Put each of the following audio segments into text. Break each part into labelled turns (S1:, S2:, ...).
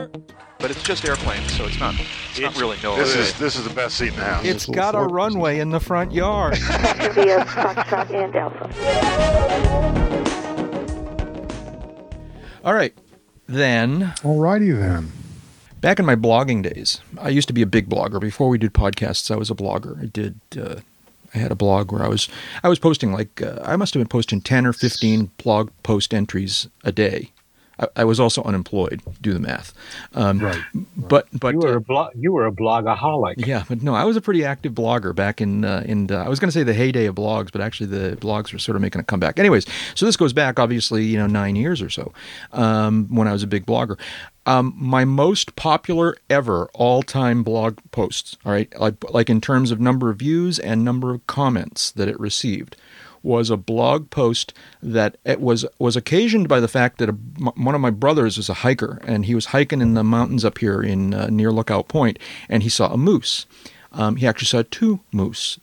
S1: here. But it's just airplanes, so it's not. It's, not really no.
S2: This is this is the best seat in the house.
S3: It's got a runway in the front yard.
S4: India, Foxtrot, and Alpha.
S3: All right. Then,
S5: Alrighty then.
S3: back in my blogging days, I used to be a big blogger. Before we did podcasts, I was a blogger. I did. Uh, I had a blog where I was I was posting like uh, I must have been posting ten or fifteen blog post entries a day. I, I was also unemployed. Do the math. Um,
S5: Right.
S3: But but
S6: you were a blog. You were a blogaholic.
S3: Yeah, but no, I was a pretty active blogger back in uh, in uh, I was going to say the heyday of blogs, but actually the blogs were sort of making a comeback. Anyways, so this goes back obviously you know nine years or so um, when I was a big blogger. Um, my most popular ever all time blog posts, all right, like like in terms of number of views and number of comments that it received was a blog post that it was was occasioned by the fact that a, m- one of my brothers is a hiker and he was hiking in the mountains up here in uh, near Lookout Point and he saw a moose. Um, he actually saw two moose,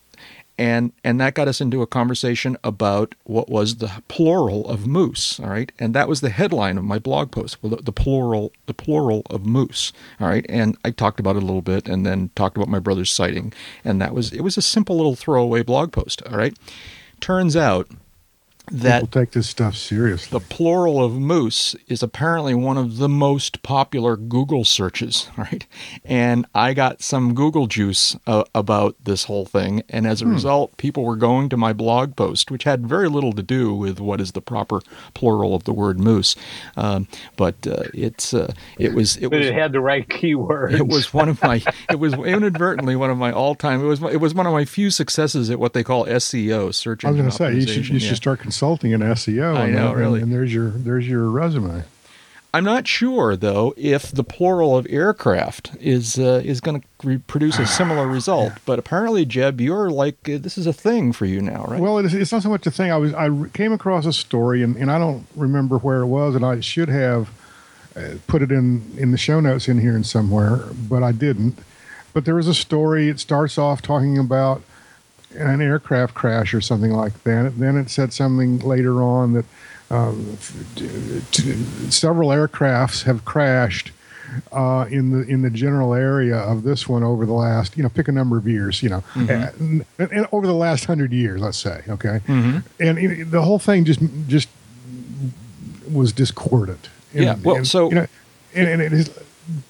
S3: and and that got us into a conversation about what was the plural of moose. All right, and that was the headline of my blog post. Well, the, the plural the plural of moose. All right, and I talked about it a little bit and then talked about my brother's sighting, and that was it was a simple little throwaway blog post. All right. Turns out that
S5: People take this stuff seriously.
S3: the plural of moose is apparently one of the most popular Google searches, right? And I got some Google juice uh, about this whole thing, and as a result, people were going to my blog post, which had very little to do with what is the proper plural of the word moose, um, but uh, it's uh, it was it
S6: But
S3: was
S6: it had the right keywords.
S3: it was one of my it was inadvertently one of my all time it was it was one of my few successes at what they call SEO search
S5: I was going to say you should
S3: optimization,
S5: you
S3: yeah.
S5: should start consulting in SEO.
S3: I
S5: and
S3: know,
S5: then-
S3: really.
S5: And there's your there's your resume.
S3: I'm not sure though if the plural of aircraft is uh, is going to re- produce a similar result. But apparently, Jeb, you're like uh, this is a thing for you now, right?
S5: Well, it's, it's not so much a thing. I was I came across a story, and, and I don't remember where it was, and I should have uh, put it in in the show notes in here and somewhere, but I didn't. But there was a story. It starts off talking about an aircraft crash or something like that. Then it said something later on that um, several aircrafts have crashed uh, in the in the general area of this one over the last you know pick a number of years you know and, and over the last hundred years let's say okay and it, the whole thing just just was discordant And-
S3: Yeah, well,
S5: and,
S3: so-
S5: you know, and, and it is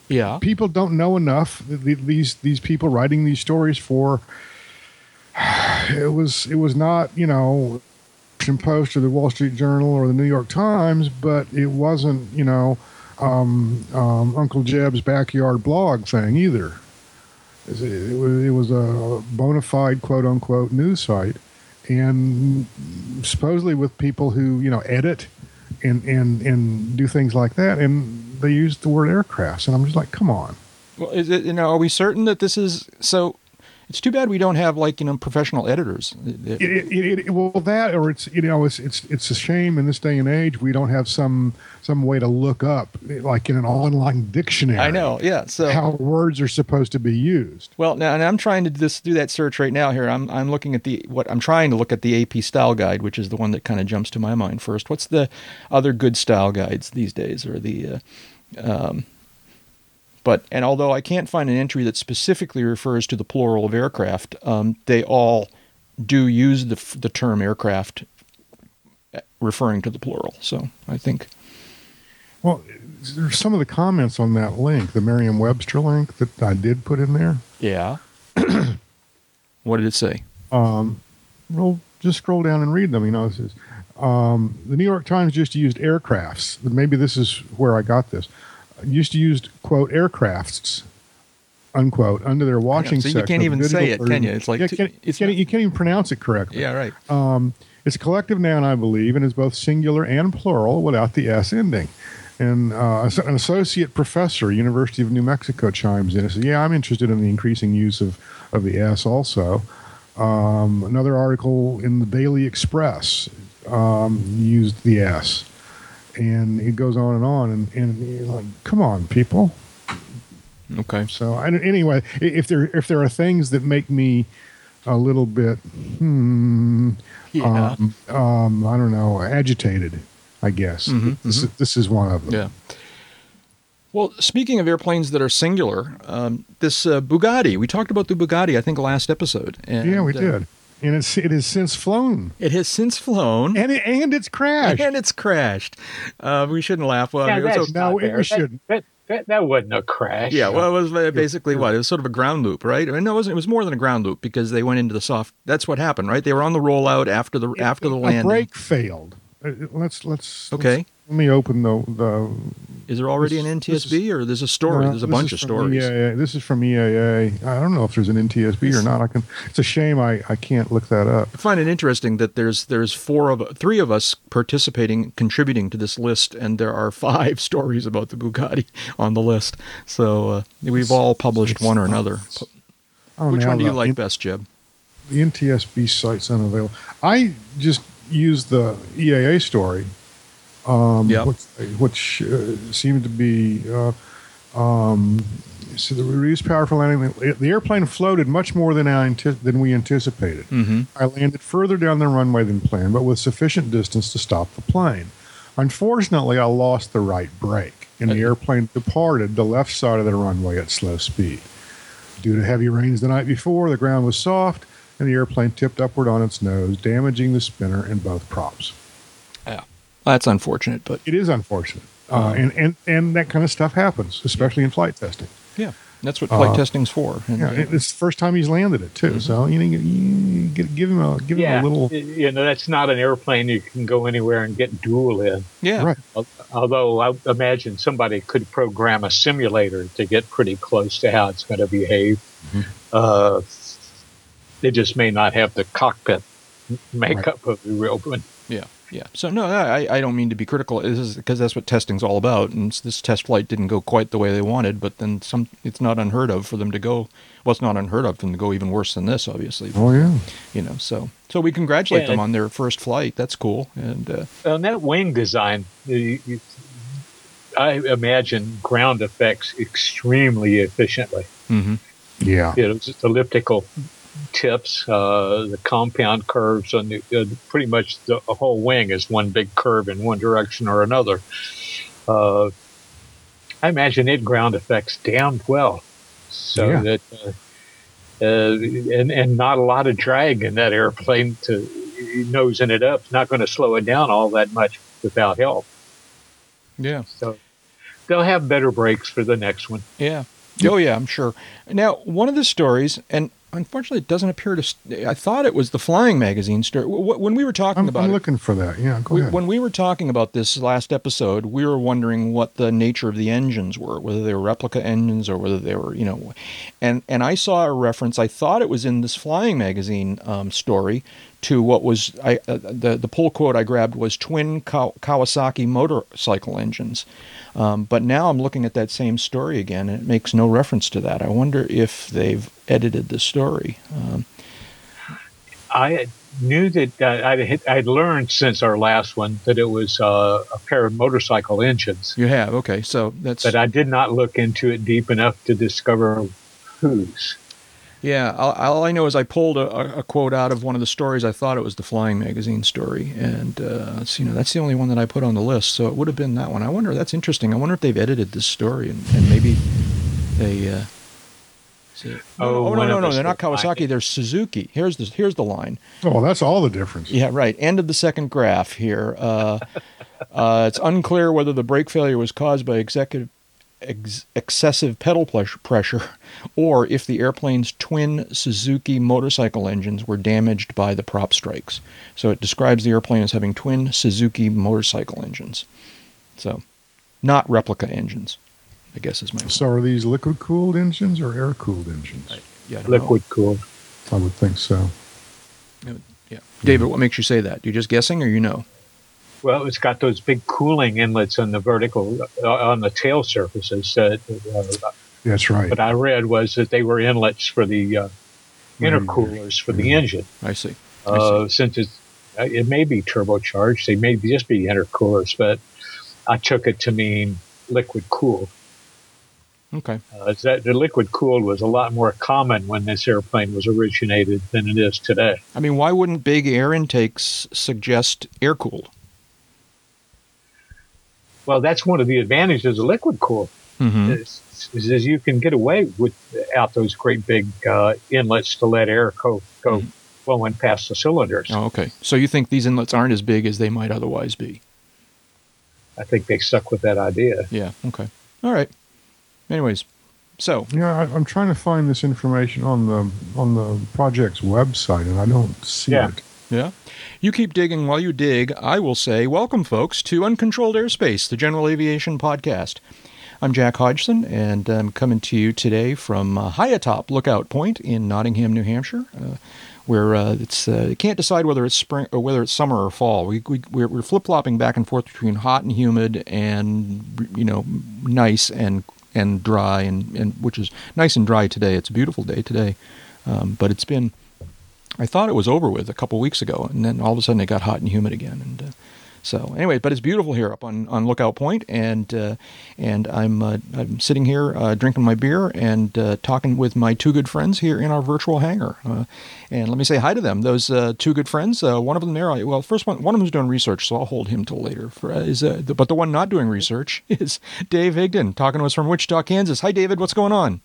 S3: yeah,
S5: people don't know enough. th- th- These these people writing these stories for it was it was not you know Post or the Wall Street Journal or the New York Times, but it wasn't you know um, um, Uncle Jeb's backyard blog thing either. It it was, it was a bona fide quote unquote news site, and supposedly with people who you know edit and and and do things like that, and they used the word aircrafts, and I'm just like, come on.
S3: well, is it, you know, are we certain that this is so? It's too bad we don't have like you know professional editors.
S5: It, it, it, well, that or it's you know it's it's it's a shame in this day and age we don't have some some way to look up like in an online dictionary.
S3: I know, yeah. So
S5: how words are supposed to be used.
S3: Well, now and I'm trying to just do that search right now. Here, I'm I'm looking at the what I'm trying to look at the AP style guide, which is the one that kind of jumps to my mind first. What's the other good style guides these days, or the uh, um, but and although I can't find an entry that specifically refers to the plural of aircraft, um, they all do use the the term aircraft uh, referring to the plural. So I think
S5: Well, there's some of the comments on that link, the Merriam-Webster link that I did put in there.
S3: yeah. what did it say?
S5: Well, just scroll down and read them. You know, it says um, the New York Times just used aircrafts. Maybe this is where I got this. Used to use quote aircrafts unquote under their watching
S3: so you
S5: section.
S3: can't even say it, can you? It's like
S5: yeah, can't,
S3: it's
S5: can't-
S3: not-
S5: you can't even pronounce it correctly.
S3: Yeah, right.
S5: Um, it's a collective noun, I believe, and is both singular and plural without the s ending. And uh, an associate professor, University of New Mexico, chimes in and says, "Yeah, I'm interested in the increasing use of of the s also." Um, another article in the Daily Express um, used the s, and it goes on and on. And, and you're like, come on, people.
S3: Okay.
S5: So I, anyway, if there if there are things that make me a little bit, hmm,
S3: Yeah.
S5: um, um, I don't know, agitated, I guess. this, Is, this is one of them.
S3: Yeah. Well, speaking of airplanes that are singular, um, this uh, Bugatti, we talked about the Bugatti, I think, last episode. And,
S5: yeah, we
S3: uh,
S5: did, and it's it has since flown,
S3: It has since flown.
S5: and it, and it's crashed.
S3: And it's crashed. Uh, we shouldn't laugh. Well, I
S6: Yeah,
S3: mean, it was
S6: that's
S3: okay.
S5: No, we- we.
S6: That-
S5: shouldn't.
S6: That, that, that wasn't a crash.
S3: Yeah, well, it was uh, basically what? It was sort of a ground loop, right? I mean, no, it wasn't. It was more than a ground loop because they went into the soft. That's what happened, right? They were on the rollout after the after the landing.
S5: a
S3: landing.
S5: brake failed. Uh, Let's let's
S3: Okay.
S5: let's- let me open the the.
S3: Is there already
S5: This-
S3: an NTSB, or there's a story?
S5: No,
S3: there's a bunch of stories.
S5: Yeah, This is from EAA. I don't know if there's an NTSB or not. I can. It's a shame I, I can't look that up.
S3: I find it interesting that there's there's four of three of us participating, contributing to this list, and there are five stories about the Bugatti on the list. So uh, we've all published
S5: it's-
S3: one or another.
S5: Oh,
S3: Which one do you like best, Jeb?
S5: The NTSB site's unavailable. I just used the EAA story, um,
S3: Yep.
S5: which, which uh, seemed to be. Uh, um, so the reduced power for landing. The airplane floated much more than I anti- than we anticipated.
S3: Mm-hmm.
S5: I landed further down the runway than planned, but with sufficient distance to stop the plane. Unfortunately, I lost the right brake, and the airplane departed the left side of the runway at slow speed. Due to heavy rains the night before, the ground was soft, and the airplane tipped upward on its nose, damaging the spinner and both props.
S3: Yeah, that's unfortunate, but
S5: It is unfortunate, uh, and, and and that kind of stuff happens, especially in flight testing.
S3: yeah, that's what flight
S5: Uh,
S3: testing's for. And,
S5: Yeah, it- it's the first time he's landed it too, so you know, you, you get, give him a give
S6: Yeah,
S5: him a little
S6: you know that's not an airplane you can go anywhere and get dual in.
S3: yeah,
S5: right.
S6: Although I imagine somebody could program a simulator to get pretty close to how it's going to behave.
S5: Mm-hmm.
S6: Uh, they just may not have the cockpit makeup of the real one.
S3: Yeah, yeah. So no, I, I don't mean to be critical. This is because that's what testing's all about. And this test flight didn't go quite the way they wanted, but then some. It's not unheard of for them to go. Well, it's not unheard of for them to go even worse than this, obviously.
S5: Oh yeah.
S3: You know, so so we congratulate
S6: Yeah.
S3: them on their first flight. That's cool. And uh,
S6: On that wing design, you, you, I imagine ground effects extremely efficiently.
S3: mhm.
S5: Yeah.
S6: You know, just elliptical tips, uh, the compound curves on the uh, pretty much the, whole wing is one big curve in one direction or another. Uh, I imagine it ground effects damned well, so
S5: Yeah.
S6: that uh, uh, and and not a lot of drag in that airplane to nosing it up. It's not going to slow it down all that much without help.
S3: yeah,
S6: So they'll have better brakes for the next one.
S3: yeah. Oh yeah, I'm sure. Now, one of the stories, and unfortunately, it doesn't appear to. St- I thought it was the Flying Magazine story. W- when we were talking
S5: I'm,
S3: about
S5: I'm
S3: it,
S5: looking for that. Yeah, go
S3: We,
S5: ahead.
S3: when we were talking about this last episode, we were wondering what the nature of the engines were, whether they were replica engines or whether they were, you know, and and I saw a reference. I thought it was in this Flying Magazine um, story to what was I uh, the the pull quote I grabbed was twin Kawasaki motorcycle engines. Um, but now I'm looking at that same story again, and it makes no reference to that. I wonder if they've edited the story. Um,
S6: I knew that uh, I'd, hit- I'd learned since our last one that it was uh, a pair of motorcycle engines,
S3: you have okay, so that's
S6: but I did not look into it deep enough to discover whose.
S3: Yeah, all, all I know is I pulled a, a quote out of one of the stories. I thought it was the Flying Magazine story, and uh, it's, you know that's the only one that I put on the list. So it would have been that one. I wonder. That's interesting. I wonder if they've edited this story and, and maybe they. Uh, say-
S6: Oh,
S3: no,
S6: one
S3: no, no, They're not Kawasaki. They're Suzuki. Here's the here's the line.
S5: oh, that's all the difference.
S3: Yeah, right. End of the second graph here. Uh, uh, it's unclear whether the brake failure was caused by executive, ex- excessive pedal pressure or if the airplane's twin Suzuki motorcycle engines were damaged by the prop strikes. So it describes the airplane as having twin Suzuki motorcycle engines. So, not replica engines, I guess is my
S5: So are these liquid cooled engines or air cooled engines?
S3: yeah, I don't know.
S6: Liquid cooled.
S5: I would think so.
S3: Yeah. David, what makes you say that? You just guessing or you know?
S6: Well, it's got those big cooling inlets on the vertical uh, on the tail surfaces. That, uh,
S5: That's right.
S6: what I read was that they were inlets for the uh, intercoolers for the engine.
S3: I see.
S6: Uh, since it's, uh, it may be turbocharged, they may just be intercoolers, but I took it to mean liquid cooled.
S3: Okay.
S6: Uh, that the liquid cooled was a lot more common when this airplane was originated than it is today.
S3: I mean, why wouldn't big air intakes suggest air cooled?
S6: Well, that's one of the advantages of liquid cooled.
S3: Mhm.
S6: is, is you can get away without those great big uh, inlets to let air go, go flowing past the cylinders.
S3: Oh, okay. So you think these inlets aren't as big as they might otherwise be?
S6: I think they stuck with that idea.
S3: Yeah. Okay. All right. Anyways, so
S5: Yeah, I, I'm trying to find this information on the on the project's website, and I don't see
S6: Yeah.
S5: it.
S3: Yeah. You keep digging while you dig. I will say, welcome, folks, to Uncontrolled Airspace, the General Aviation Podcast. I'm Jack Hodgson, and I'm coming to you today from uh, high atop Lookout Point in Nottingham, New Hampshire, uh, where uh, it's uh, can't decide whether it's spring or whether it's summer or fall. We, we we're, we're flip flopping back and forth between hot and humid, and you know, nice and and dry, and, and which is nice and dry today. It's a beautiful day today, um, but it's been I thought it was over with a couple weeks ago, and then all of a sudden it got hot and humid again. And uh, so, anyway, but it's beautiful here up on, on Lookout Point, and uh, and I'm uh, I'm sitting here uh, drinking my beer and uh, talking with my two good friends here in our virtual hangar. Uh, and let me say hi to them. Those two good friends. One of them there. Well, first one one of them's doing research, so I'll hold him till later. For, is but the one not doing research is Dave Higdon, talking to us from Wichita, Kansas. Hi, David. What's going on?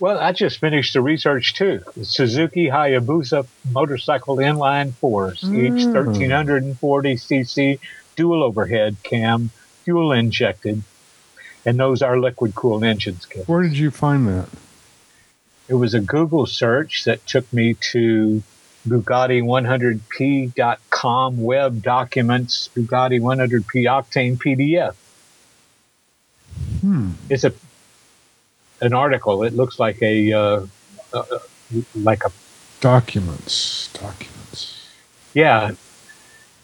S6: Well, I just finished the research too. The Suzuki Hayabusa motorcycle inline fours, each 1340 cc dual overhead cam, fuel injected, and those are liquid cooled engines.
S5: Where did you find that?
S6: It was a Google search that took me to Bugatti100p.com web documents, Bugatti 100p octane PDF.
S5: Hmm.
S6: It's a an article. It looks like a uh, uh, like a
S5: Documents. Documents.
S6: yeah,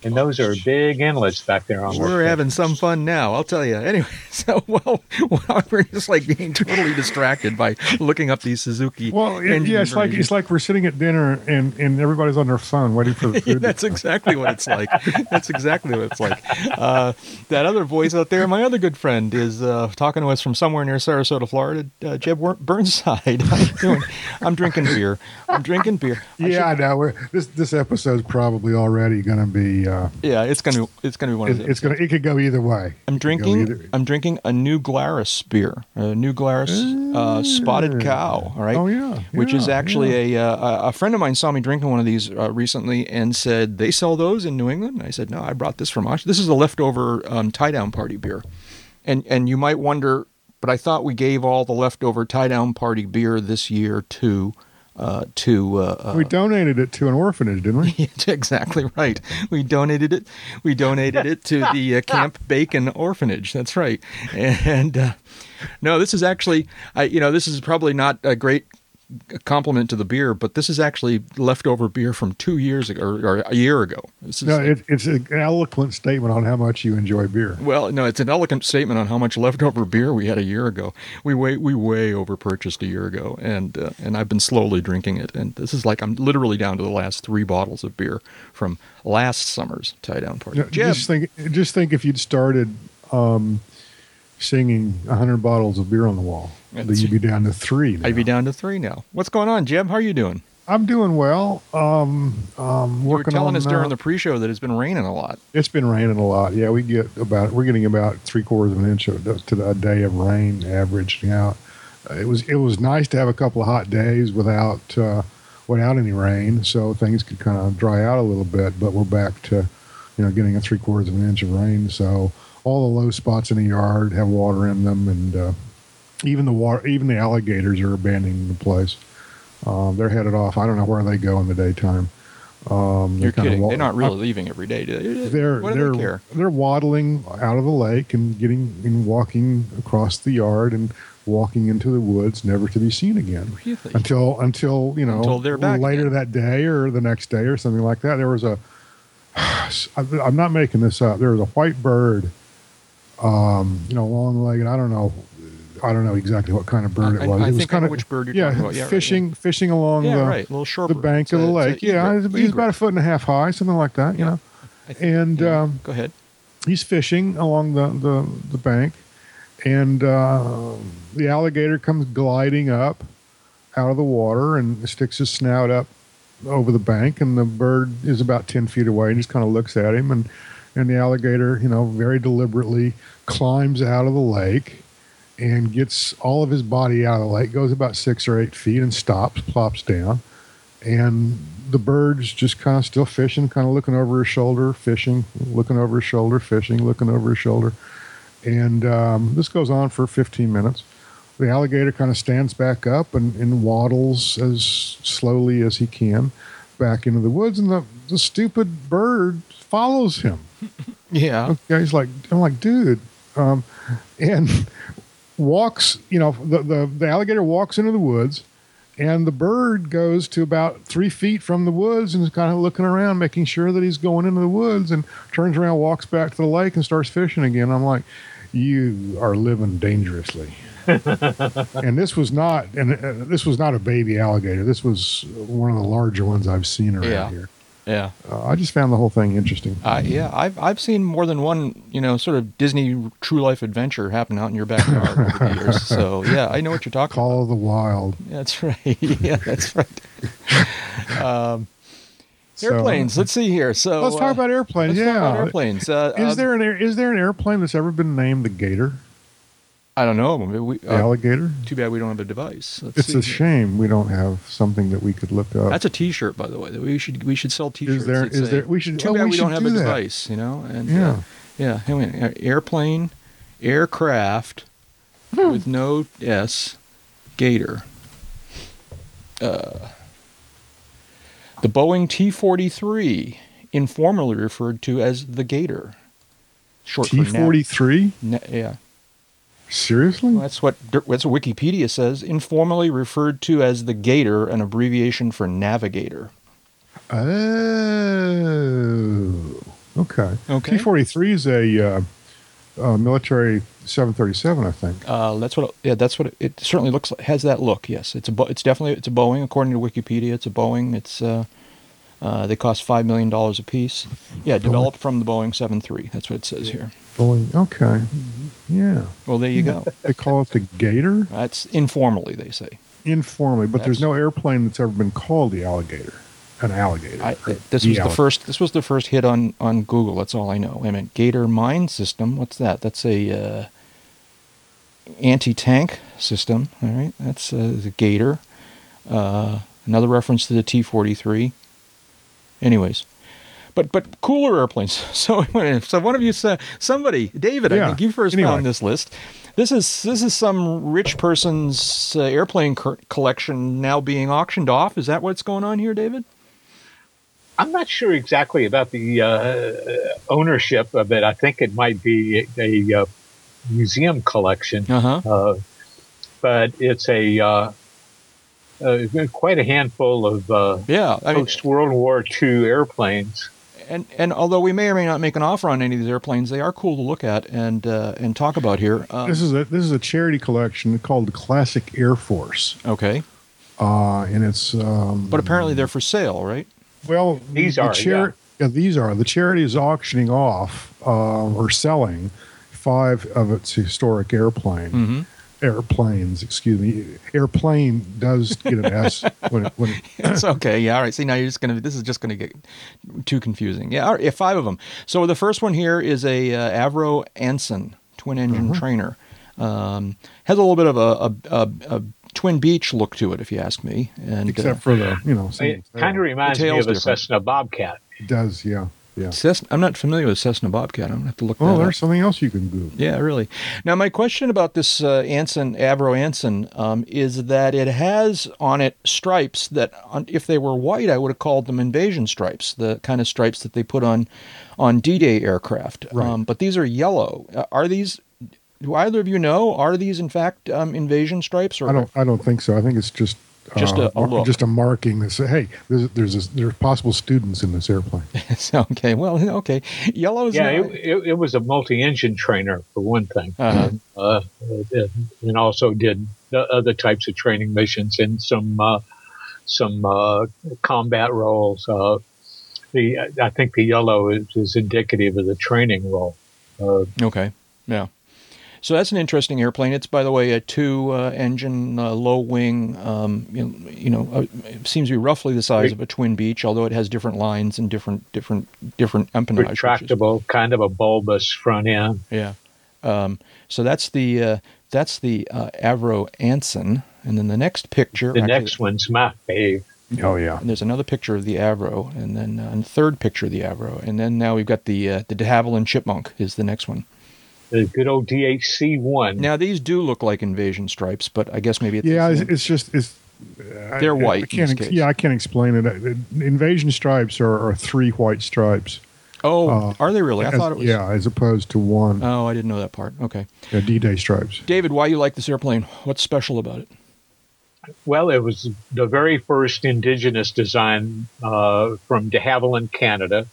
S6: and those are big inlets back there on.
S3: We're
S6: those
S3: having some fun now, I'll tell you. Anyway, so well, well, we're just like being totally distracted by looking up these Suzuki.
S5: Well, it, yeah, it's like it's like we're sitting at dinner and, and everybody's on their phone waiting for the
S3: Yeah,
S5: food.
S3: that's exactly what it's like. That's exactly what it's like. Uh, that other voice out there, my other good friend, is uh, talking to us from somewhere near Sarasota, Florida. Uh, Jeb Burnside. How you doing? I'm drinking beer. I'm drinking beer. I
S5: yeah, I know. We're, this this episode's probably already going to be. Uh,
S3: yeah. It's gonna. It's gonna be one of
S5: it,
S3: those.
S5: it's gonna. It could go either way.
S3: I'm
S5: It could go
S3: drinking.
S5: either-
S3: I'm drinking a New Glarus beer, a New Glarus uh, Spotted Cow. All right.
S5: Oh, yeah,
S3: Which is
S5: yeah,
S3: actually a uh, a friend of mine saw me drinking one of these uh, recently and said they sell those in New England. I said no, I brought this from. Osh- This is a leftover um, tie down party beer, and and you might wonder, but I thought we gave all the leftover tie down party beer this year to. Uh, to uh, uh,
S5: we donated it to an orphanage, didn't we?
S3: exactly right. We donated it. We donated it to the uh, Camp Bacon Orphanage. That's right. And uh, no, this is actually, I you know, this is probably not a great compliment to the beer, but this is actually leftover beer from two years ago or, or a year ago. This is,
S5: No, it, it's an eloquent statement on how much you enjoy beer.
S3: well, no, it's an eloquent statement on how much leftover beer we had a year ago. We way we way over purchased a year ago, and uh, and I've been slowly drinking it. And this is like I'm literally down to the last three bottles of beer from last summer's tie down party. Jeb,
S5: Just think, just think if you'd started um, singing hundred bottles of beer on the wall,
S3: That's-
S5: you'd be down to three. now.
S3: I'd be down to three now. What's going on, Jeb? How are you doing?
S5: I'm doing well. Um, um,
S3: You were telling
S5: on,
S3: us during
S5: uh,
S3: the pre-show that it's been raining a lot.
S5: It's been raining a lot. Yeah, we get about we're getting about three quarters of an inch of, to a day of rain averaging out. Uh, it was it was nice to have a couple of hot days without uh, without any rain, so things could kind of dry out a little bit. But we're back to you know getting a three quarters of an inch of rain. So all the low spots in the yard have water in them, and uh, even the water even the alligators are abandoning the place. Um, they're headed off. I don't know where they go in the daytime. Um,
S3: You're kidding.
S5: wa-
S3: They're not really leaving every day, do they?
S5: they're
S3: what do
S5: they're
S3: they care?
S5: they're waddling out of the lake and getting and walking across the yard and walking into the woods, never to be seen again
S3: Really?
S5: until until you know
S3: Until they're back
S5: later
S3: again.
S5: that day or the next day or something like that. There was a I'm not making this up. There was a white bird, um, you know, long legged. I don't know. I don't know exactly what kind of bird it was.
S3: I
S5: it was
S3: I
S5: kind
S3: which bird you're
S5: yeah,
S3: talking about. Yeah, right,
S5: fishing, fishing along
S3: Yeah,
S5: the
S3: right. Little short
S5: the bank of the
S3: a-
S5: lake. yeah,
S3: egret.
S5: he's, about a foot and a half high, something like that. You know,
S3: think-
S5: and
S3: yeah.
S5: um,
S3: go ahead.
S5: he's fishing along the, the, the bank, and uh, the alligator comes gliding up out of the water and sticks his snout up over the bank, and the bird is about 10 feet away and just kind of looks at him. And, and the alligator, you know, very deliberately climbs out of the lake and gets all of his body out of the lake, goes about six or eight feet and stops, plops down. And the bird's just kind of still fishing, kind of looking over his shoulder, fishing, looking over his shoulder, fishing, looking over his shoulder. And um, this goes on for 15 minutes. The alligator kind of stands back up and, and waddles as slowly as he can back into the woods, and the, the stupid bird follows him.
S3: Yeah.
S5: Okay, he's like, I'm like, dude, um, and walks. You know, the, the the alligator walks into the woods, and the bird goes to about three feet from the woods and is kind of looking around, making sure that he's going into the woods, and turns around, walks back to the lake, and starts fishing again. I'm like, you are living dangerously. and this was not, and uh, this was not a baby alligator. This was one of the larger ones I've seen around
S3: Yeah.
S5: here.
S3: Yeah.
S5: Uh, I just found the whole thing interesting.
S3: Uh, yeah, I've I've seen more than one, you know, sort of Disney true life adventure happen out in your backyard over the years. So yeah, I know what you're talking
S5: Call of the Wild.
S3: That's right. yeah, that's right. Um,
S5: So-
S3: airplanes. Let's see here. So
S5: Let's
S3: uh,
S5: talk about airplanes. yeah,
S3: about airplanes. Uh,
S5: Is
S3: uh,
S5: there an is there an airplane that's ever been named the Gator,
S3: I don't know. Maybe We, uh,
S5: alligator?
S3: too bad we don't have a device. Let's
S5: It's
S3: see
S5: a shame we don't have something that we could look up.
S3: That's a T-shirt, by the way. That we should we should sell T-shirts.
S5: Is there- is
S3: say,
S5: there- we should-
S3: Too
S5: oh,
S3: bad
S5: we
S3: we, don't
S5: should
S3: have a
S5: that.
S3: device. You know, and
S5: Yeah.
S3: uh, yeah. I mean, uh, airplane, aircraft
S5: Hmm.
S3: with no S, Gator. Uh, the Boeing T-43, informally referred to as the Gator. Short
S5: T
S3: for nav-
S5: forty three.
S3: na- yeah.
S5: Seriously?
S3: Well, that's what that's what Wikipedia says. Informally referred to as the Gator, an abbreviation for navigator.
S5: Oh, okay.
S3: Okay.
S5: T forty three is a uh, uh, military seven thirty seven, I think.
S3: Uh, that's what. Yeah, that's what it, it certainly looks like. Has that look? Yes, it's a. It's definitely it's a Boeing. According to Wikipedia, it's a Boeing. It's uh, they cost five million dollars a piece. Yeah, developed from the Boeing seven three. That's what it says here.
S5: Boeing. Okay. Yeah.
S3: Well, there you go.
S5: They call it the Gator
S3: That's informally they say.
S5: informally, but there's no airplane that's ever been called the alligator. An alligator.
S3: I, this
S5: The
S3: was the
S5: alligator.
S3: first. This was the first hit on on Google. That's all I know. I mean, Gator mine system. What's that? That's a uh, anti-tank system. All right, that's uh, the Gator. Uh, another reference to the T-43. Anyways, but but cooler airplanes. So so one of you said somebody David. I think you first
S5: anyway.
S3: found this list. This is this is some rich person's uh, airplane co- collection now being auctioned off. Is that what's going on here, David?
S6: I'm not sure exactly about the uh, ownership of it. I think it might be a, uh, museum collection,
S3: Uh huh.
S6: uh, but it's a uh, uh, it's been quite a handful of uh,
S3: Yeah, I mean,
S6: post World War II airplanes.
S3: and and although we may or may not make an offer on any of these airplanes, they are cool to look at and uh, and talk about here. Um,
S5: This is a this is a charity collection called the Classic Air Force,
S3: okay,
S5: uh, and it's um,
S3: but apparently they're for sale, right?
S5: well
S6: These
S5: the
S6: are,
S5: char- yeah. these are the charity is auctioning off uh, or selling five of its historic airplane
S3: Mm-hmm.
S5: Airplanes. Excuse me, airplane does get an S when it, when it,
S3: it's okay. Yeah, all right. See, now you're just gonna. This is just gonna get too confusing. Yeah, all right, yeah five of them. So the first one here is a uh, Avro Anson twin engine
S5: Mm-hmm.
S3: trainer. Um, has a little bit of a, a, a, a Twin Beech look to it, if you ask me. And
S5: except
S3: uh,
S5: for the you know
S6: It kind of reminds me
S3: tail's
S6: of a
S3: different.
S6: Cessna Bobcat.
S5: it does yeah yeah.
S3: Cessna, I'm not familiar with Cessna Bobcat. I'm gonna have to look.
S5: Oh,
S3: that up.
S5: there's something else you can Google.
S3: Yeah, really. Now, my question about this uh, Anson Avro Anson um, is that it has on it stripes that, on, if they were white, I would have called them invasion stripes, the kind of stripes that they put on on D-Day aircraft.
S5: Right.
S3: Um, but these are yellow. Uh, are these? Do either of you know? Are these in fact um, invasion stripes? Or
S5: I don't. I don't think so. I think it's just
S3: Just a- a
S5: mar-
S3: look.
S5: just a marking that say, "Hey, there's there's a, there's possible students in this airplane."
S3: okay. Well, okay. Yellow
S6: Yeah,
S3: not-
S6: it, it, it was a multi-engine trainer for one thing,
S3: Uh-huh.
S6: uh, and also did the other types of training missions and some uh, some uh, combat roles. Uh, the I think the yellow is, is indicative of the training role. Uh,
S3: Okay. Yeah. So that's an interesting airplane. It's, by the way, a two-engine, uh, low-wing. Um, you know, you know uh, it seems to be roughly the size of a twin Beech, although it has different lines and different, different, different empennage. which is-
S6: retractable, kind of a bulbous front end.
S3: Yeah. Um, so that's the uh, that's the uh, Avro Anson, and then the next picture.
S6: The
S3: actually-
S6: next one's my fave.
S5: Oh yeah.
S3: And there's another picture of the Avro, and then uh, a third picture of the Avro, and then now we've got the uh, the De Havilland Chipmunk is the next one.
S6: The good old DHC one.
S3: Now these do look like invasion stripes, but I guess maybe it's
S5: Yeah, it's, it's just it's.
S3: They're
S5: I-
S3: white
S5: I can't
S3: this
S5: ex-
S3: case.
S5: yeah, I can't explain it. Uh, Invasion stripes are, are three white stripes.
S3: oh,
S5: uh,
S3: are they really? I
S5: As-
S3: thought it was.
S5: Yeah, as opposed to one
S3: Oh, I didn't know that part. Okay,
S5: yeah, D-Day stripes.
S3: David, why you like this airplane? What's special about it?
S6: Well, it was the very first indigenous design uh, from de Havilland, Canada.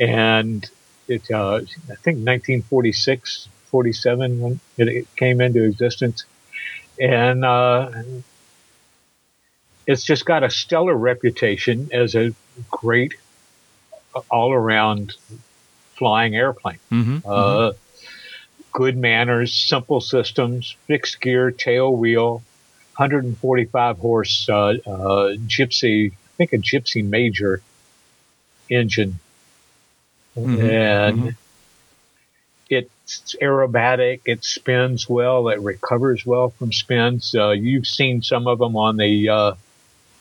S6: And it, uh, I think 1946, 47 when it, it came into existence. And uh, it's just got a stellar reputation as a great all around flying airplane.
S3: Mm-hmm.
S6: Uh, Good manners, simple systems, fixed gear, tail wheel, 145 horse uh, uh, Gipsy, I think a Gipsy Major engine,
S3: Mhm,
S6: and
S3: mhm.
S6: it's aerobatic. It spins well. It recovers well from spins. Uh, you've seen some of them on the uh,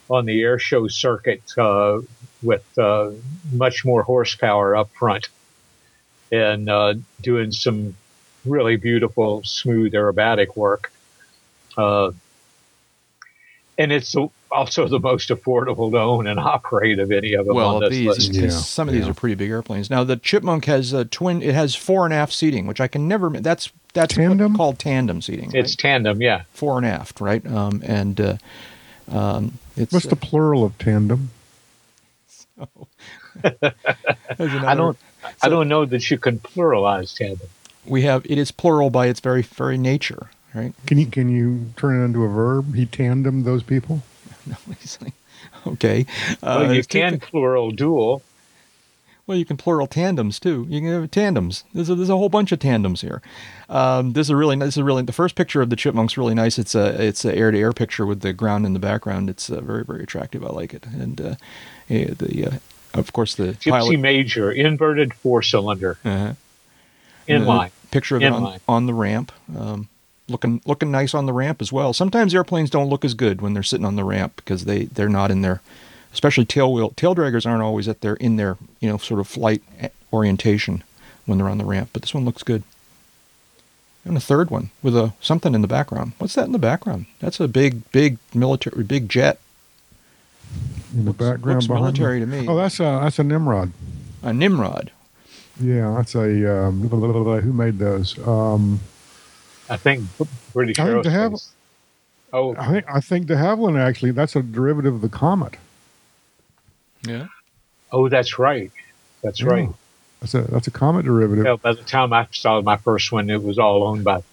S6: on the air show circuit uh, with uh, much more horsepower up front, and uh, doing some really beautiful, smooth aerobatic work. Uh, and it's also the most affordable to own and operate of any of them
S3: Well,
S6: on this
S3: these,
S6: list.
S3: 'cause
S5: Yeah,
S3: some of these
S5: yeah.
S3: are pretty big airplanes. Now the Chipmunk has a twin. It has fore and aft seating, which I can never. That's that's
S5: Tandem?
S3: called tandem seating.
S6: It's
S3: right?
S6: tandem, yeah.
S3: fore and aft, right? Um, and uh, um, it's
S5: What's the plural of tandem?
S3: there's
S6: I don't, I don't know that you can pluralize tandem.
S3: We have it is plural by its very very nature, right?
S5: Can you can you turn it into a verb? He tandem those people.
S3: okay. Uh,
S6: Well, you
S3: there's two
S6: can plural dual.
S3: Well, you can plural tandems too. You can have tandems. There's a, there's a whole bunch of tandems here. Um, this is really this is really the first picture of the chipmunk's really nice. It's a it's a air to air picture with the ground in the background. It's uh, very very attractive. I like it. And uh, eh, the uh, of course the
S6: Gipsy
S3: pilot
S6: Major, inverted four cylinder,
S3: uh-huh.
S6: Inline.
S3: picture of it on, on the ramp. Um, looking looking nice on the ramp as well. Sometimes airplanes don't look as good when they're sitting on the ramp because they they're not in their especially tail wheel tail draggers aren't always at their in their you know sort of flight orientation when they're on the ramp. But this one looks good. And a third one with a something in the background. What's that in the background? That's a big big military big jet.
S5: In the
S3: Looks-
S5: background
S3: looks military to me.
S5: Oh, that's a that's a Nimrod.
S3: A Nimrod.
S5: Yeah, that's a um, who made those? Um,
S6: I think British
S5: I think to have-
S6: Aerospace. Oh,
S5: I think I think de Havilland actually that's a derivative of the Comet.
S3: Yeah.
S6: oh, that's right. That's
S5: Yeah.
S6: right.
S5: That's a that's a Comet derivative.
S6: Well, by the time I saw my first one, it was all owned by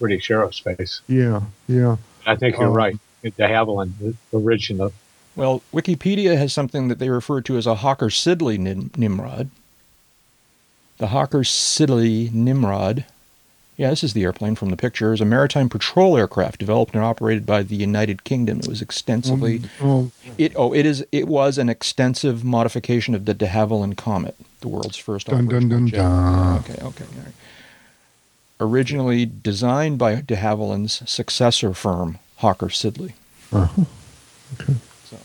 S6: British Aerospace.
S5: Yeah, yeah.
S6: I think you're
S5: Um,
S6: right. De Havilland, the original.
S3: Well, Wikipedia has something that they refer to as a Hawker Siddeley Nim- Nimrod. The Hawker Siddeley Nimrod. Yeah, this is the airplane from the picture. is a maritime patrol aircraft developed and operated by the United Kingdom. It was extensively
S5: Well,
S3: it oh it is it was an extensive modification of the de Havilland Comet, the world's first
S5: Dun, dun, dun,
S3: jet.
S5: dun.
S3: Okay, okay, all right. Originally designed by de Havilland's successor firm, Hawker Siddeley.
S5: uh-huh. Okay.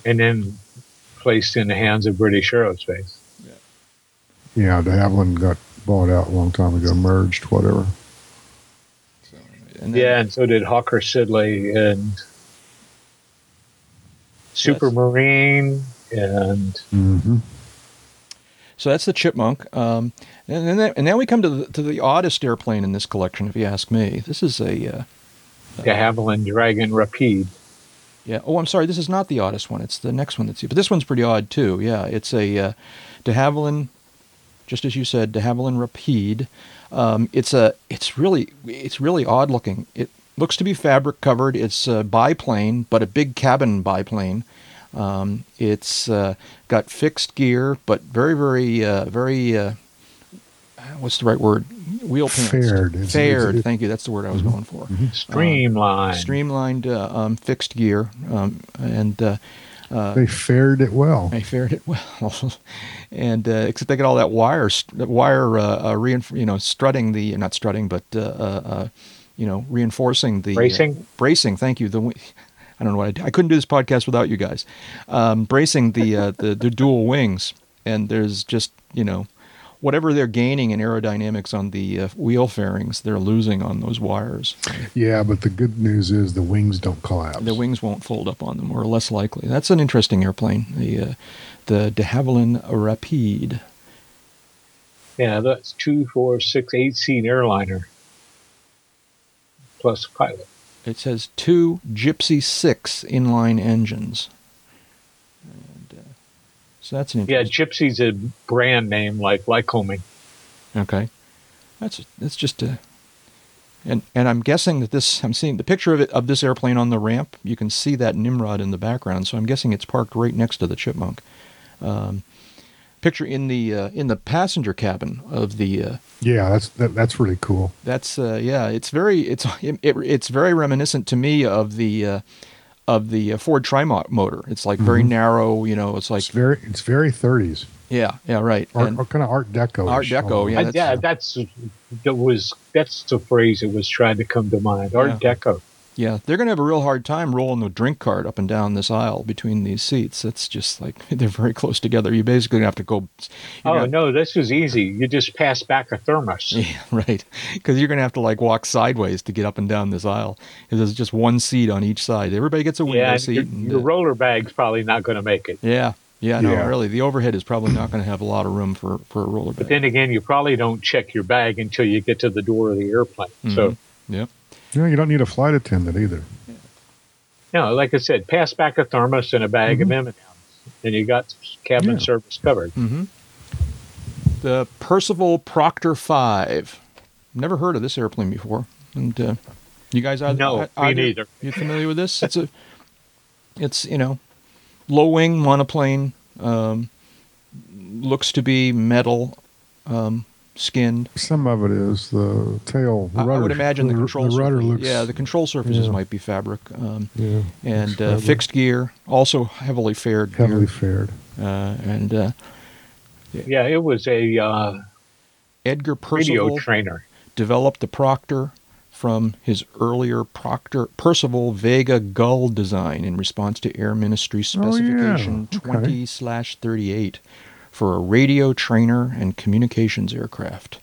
S6: and then placed in the hands of British Aerospace.
S5: Yeah, yeah, de Havilland got bought out a long time ago, merged, whatever.
S3: And then-
S6: Yeah, and so did Hawker Siddeley and Supermarine and
S5: hmm
S3: So that's the chipmunk. Um, and, then and now we come to the, to the oddest airplane in this collection, if you ask me. This is a uh,
S6: de Havilland Dragon Rapide.
S3: yeah. Oh, I'm sorry. This is not the oddest one. It's the next one that's but this one's pretty odd too. Yeah, it's a uh, de Havilland, just as you said, de Havilland Rapide. Um, it's a it's really it's really odd looking. It looks to be fabric covered. It's a biplane, but a big cabin biplane. Um, it's uh, got fixed gear, but very, very, uh, very. Uh, what's the right word? Wheel pants.
S5: Fared. It's-
S3: Fared.
S5: it's-
S3: Thank you. That's the word I was going for.
S6: Streamline.
S3: Streamlined, uh, um, fixed gear, um, and uh,
S5: they fared it well.
S3: They fared it well. and uh, except they get all that wire, wire, uh, uh, reinf- you know, strutting the not strutting, but uh, uh, uh, you know, reinforcing the uh,
S6: Bracing?
S3: bracing. Thank you. The wi- I don't know what I, I couldn't do this podcast without you guys. Um, bracing the, uh, the the dual wings, and there's just you know, whatever they're gaining in aerodynamics on the uh, wheel fairings, they're losing on those wires.
S5: Yeah, but the good news is the wings don't collapse.
S3: The wings won't fold up on them, or less likely. That's an interesting airplane. The uh, the De Havilland Rapide.
S6: Yeah, that's two, four, six, eight seat airliner plus pilot.
S3: It says two Gipsy Six inline engines. And, uh, so that's an
S6: Yeah. Gipsy's a brand name like Lycoming.
S3: Okay, that's that's just a. And and I'm guessing that this I'm seeing the picture of it of this airplane on the ramp. You can see that Nimrod in the background, so I'm guessing it's parked right next to the Chipmunk. Um, picture in the uh, in the passenger cabin of the uh,
S5: Yeah, that's that, that's really cool.
S3: That's uh, yeah. It's very it's it, it's very reminiscent to me of the uh, of the uh, Ford Tri motor. It's like very narrow. You know, it's like
S5: It's very it's very 30s.
S3: yeah, yeah, right.
S5: Art,
S3: And-
S5: or kind of Art Deco.
S3: Art Deco, yeah. That's-
S6: yeah, that's that was that's the phrase that was trying to come to mind. Art
S3: Yeah.
S6: Deco.
S3: Yeah. They're gonna have a real hard time rolling the drink cart up and down this aisle between these seats. It's just like they're very close together. You basically have to go. you're
S6: Oh
S3: gonna-
S6: no, this was easy. You just pass back a thermos.
S3: Yeah, right. Because you're gonna have to like walk sideways to get up and down this aisle. 'Cause there's just one seat on each side. Everybody gets a window
S6: Yeah, and
S3: seat.
S6: your,
S3: and,
S6: your
S3: uh,
S6: roller bag's probably not going to make it.
S3: yeah, yeah, no,
S5: Yeah.
S3: really. The overhead is probably not going to have a lot of room for for a roller bag.
S6: But then again, you probably don't check your bag until you get to the door of the airplane. So,
S3: Mhm. Yep.
S5: You know, you don't need a flight attendant either.
S6: no, like I said, pass back a thermos and a bag of M&Ms, and you got cabin
S5: Yeah.
S6: service covered.
S3: hmm The Percival Proctor Five. Never heard of this airplane before, and uh, you guys are
S6: No, me neither.
S3: You familiar with this? It's a, it's you know, low wing monoplane. Um, looks to be metal, um, skinned.
S5: Some of it is the tail. The
S3: I-
S5: rudder,
S3: I would imagine the, control.
S5: The rudder
S3: surface-
S5: looks.
S3: Yeah, the control surfaces
S5: yeah.
S3: might be fabric. Um,
S5: yeah,
S3: and uh, fixed gear, also heavily fared
S5: heavily
S3: gear.
S5: fared.
S3: Uh, and uh,
S6: Yeah, it was a uh,
S3: Edgar
S6: radio
S3: Percival
S6: trainer.
S3: developed the Proctor from his earlier Proctor Percival Vega Gull design in response to Air Ministry
S5: Oh, yeah.
S3: Specification
S5: Okay.
S3: 20 slash 38 for a radio trainer and communications aircraft.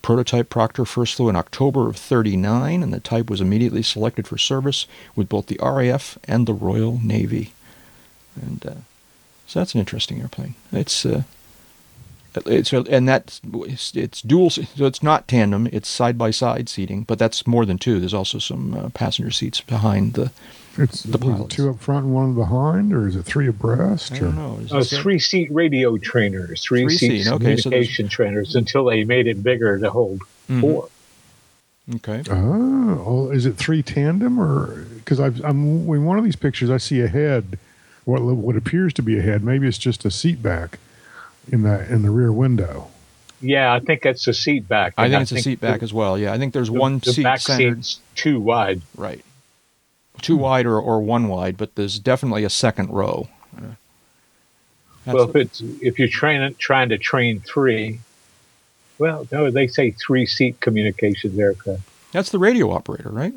S3: Prototype Proctor first flew in October of 39, and the type was immediately selected for service with both the RAF and the Royal Navy. And uh, so that's an interesting airplane. It's uh, it's and that's it's, dual, so it's not tandem. It's side by side seating, but that's more than two. There's also some uh, passenger seats behind the.
S5: It's
S3: The pilots.
S5: two up front and one behind, or is it three abreast?
S3: I don't know. is
S6: Uh, three seat radio trainers, three
S3: Three-seat,
S6: seat
S3: okay, so
S6: communication trainers until they made it bigger to hold
S3: Mhm.
S6: four.
S3: Okay.
S5: Oh, oh, is it three tandem or because I've I'm in one of these pictures I see a head, what what appears to be a head. Maybe it's just a seat back in the in the rear window.
S6: Yeah, I think that's a seat back.
S3: I
S6: and
S3: think it's a seat back
S6: the,
S3: as well. Yeah, I think there's
S6: the-
S3: one
S6: the
S3: seat
S6: back
S3: centered.
S6: seat's too wide.
S3: Right. Two wide or, or one wide, but there's definitely a second row. That's
S6: well, if it's if you're training trying to train three, well, no, they say three seat communications aircraft.
S3: that's the radio operator, right?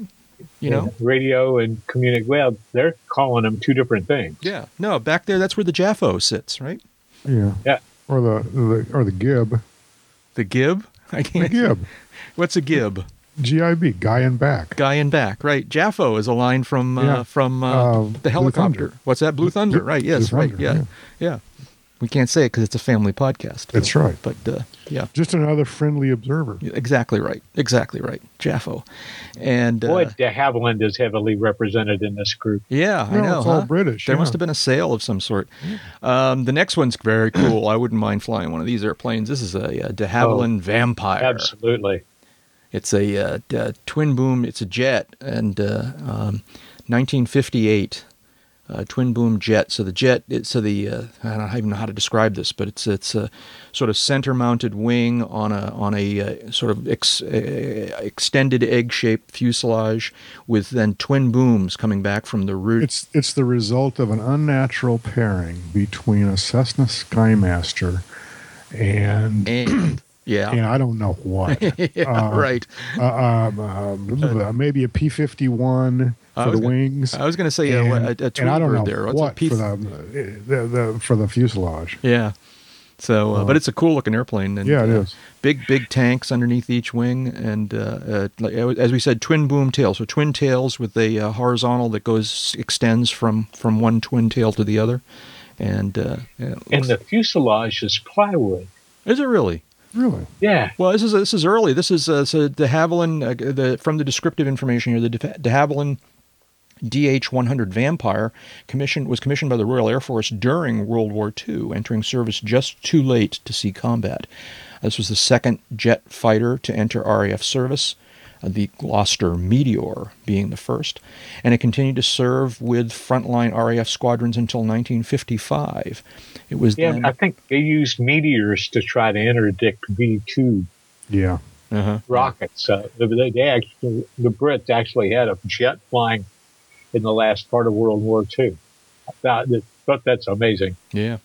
S3: You know?
S6: radio and communicate. Well, they're calling them two different things.
S3: Yeah. No, back there, that's where the Jaffo sits, right?
S5: Yeah.
S6: Yeah.
S5: Or the, the or the gib.
S3: The Gib? I can't.
S5: gib.
S3: What's a Gib?
S5: GIB. Guy in back.
S3: Guy in back, right? Jaffo is a line from uh,
S5: Yeah.
S3: from uh,
S5: Uh,
S3: the helicopter. What's that? Blue Thunder,
S5: Blue-
S3: right? Yes,
S5: Blue
S3: right.
S5: Thunder,
S3: yeah.
S5: yeah.
S3: yeah, We can't say it because it's a family podcast.
S5: That's right.
S3: But uh, yeah,
S5: Just another friendly observer.
S3: exactly right. Exactly right. Jaffo, and uh,
S6: Boy, de Havilland is heavily represented in this group.
S3: yeah, I know.
S5: it's all? British,
S3: There
S5: yeah.
S3: must have been a sale of some sort. Um, the next one's very cool. I wouldn't mind flying one of these airplanes. This is a, uh De Havilland Vampire.
S6: Absolutely.
S3: It's a uh, d- uh, twin boom. It's a jet, and uh, um, 1958 uh, twin boom jet. So the jet. It, so the uh, I don't even know how to describe this, but it's it's a sort of center mounted wing on a on a uh, sort of ex, uh, extended egg shaped fuselage with then twin booms coming back from the root.
S5: It's it's the result of an unnatural pairing between a Cessna Skymaster and
S3: and Yeah.
S5: and I don't know what.
S3: yeah,
S5: Uh,
S3: right.
S5: uh, um, um, maybe a P fifty one for the
S3: gonna-
S5: wings.
S3: I was going to say uh,
S5: and,
S3: a, a,
S5: and I don't know
S3: there. What's
S5: what
S3: P-
S5: for the, the, the for the fuselage.
S3: Yeah. So, uh, but it's a cool looking airplane. And,
S5: Yeah, it
S3: uh,
S5: is.
S3: Big, big tanks underneath each wing, and uh, uh, like, as we said, twin boom tail. So twin tails with a uh, horizontal that goes extends from from one twin tail to the other. And uh, yeah, it
S6: And the fuselage is plywood.
S3: is it really?
S5: Really?
S6: Yeah.
S3: Well, this is this is early. This is uh, so de Havilland. Uh, the from the descriptive information here, the de, Havilland DH-100 Vampire commissioned was commissioned by the Royal Air Force during World War II, entering service just too late to see combat. This was the second jet fighter to enter RAF service, the Gloster Meteor being the first, and it continued to serve with frontline RAF squadrons until 1955. It was
S6: Yeah,
S3: then,
S6: I think they used meteors to try to interdict V two
S5: Yeah.
S3: uh-huh.
S6: rockets. Uh, they, they actually, the Brits actually had a jet flying in the last part of World War II. I thought that, thought that's amazing.
S3: Yeah,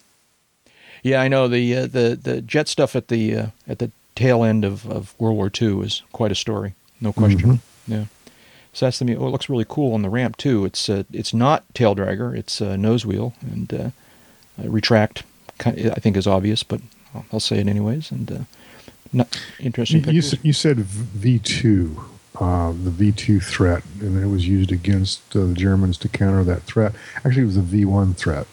S3: yeah, I know the uh, the the jet stuff at the uh, at the tail end of, of World War II was quite a story, no question. Yeah, so that's the me- oh, it looks really cool on the ramp too. It's uh, it's not tail dragger, it's uh, nose wheel and uh, retract. I think is obvious, but I'll, I'll say it anyways. And uh, not interesting.
S5: You, you, said, you said V two, uh, the V two threat, and it was used against uh, the Germans to counter that threat. Actually, it was a V one threat.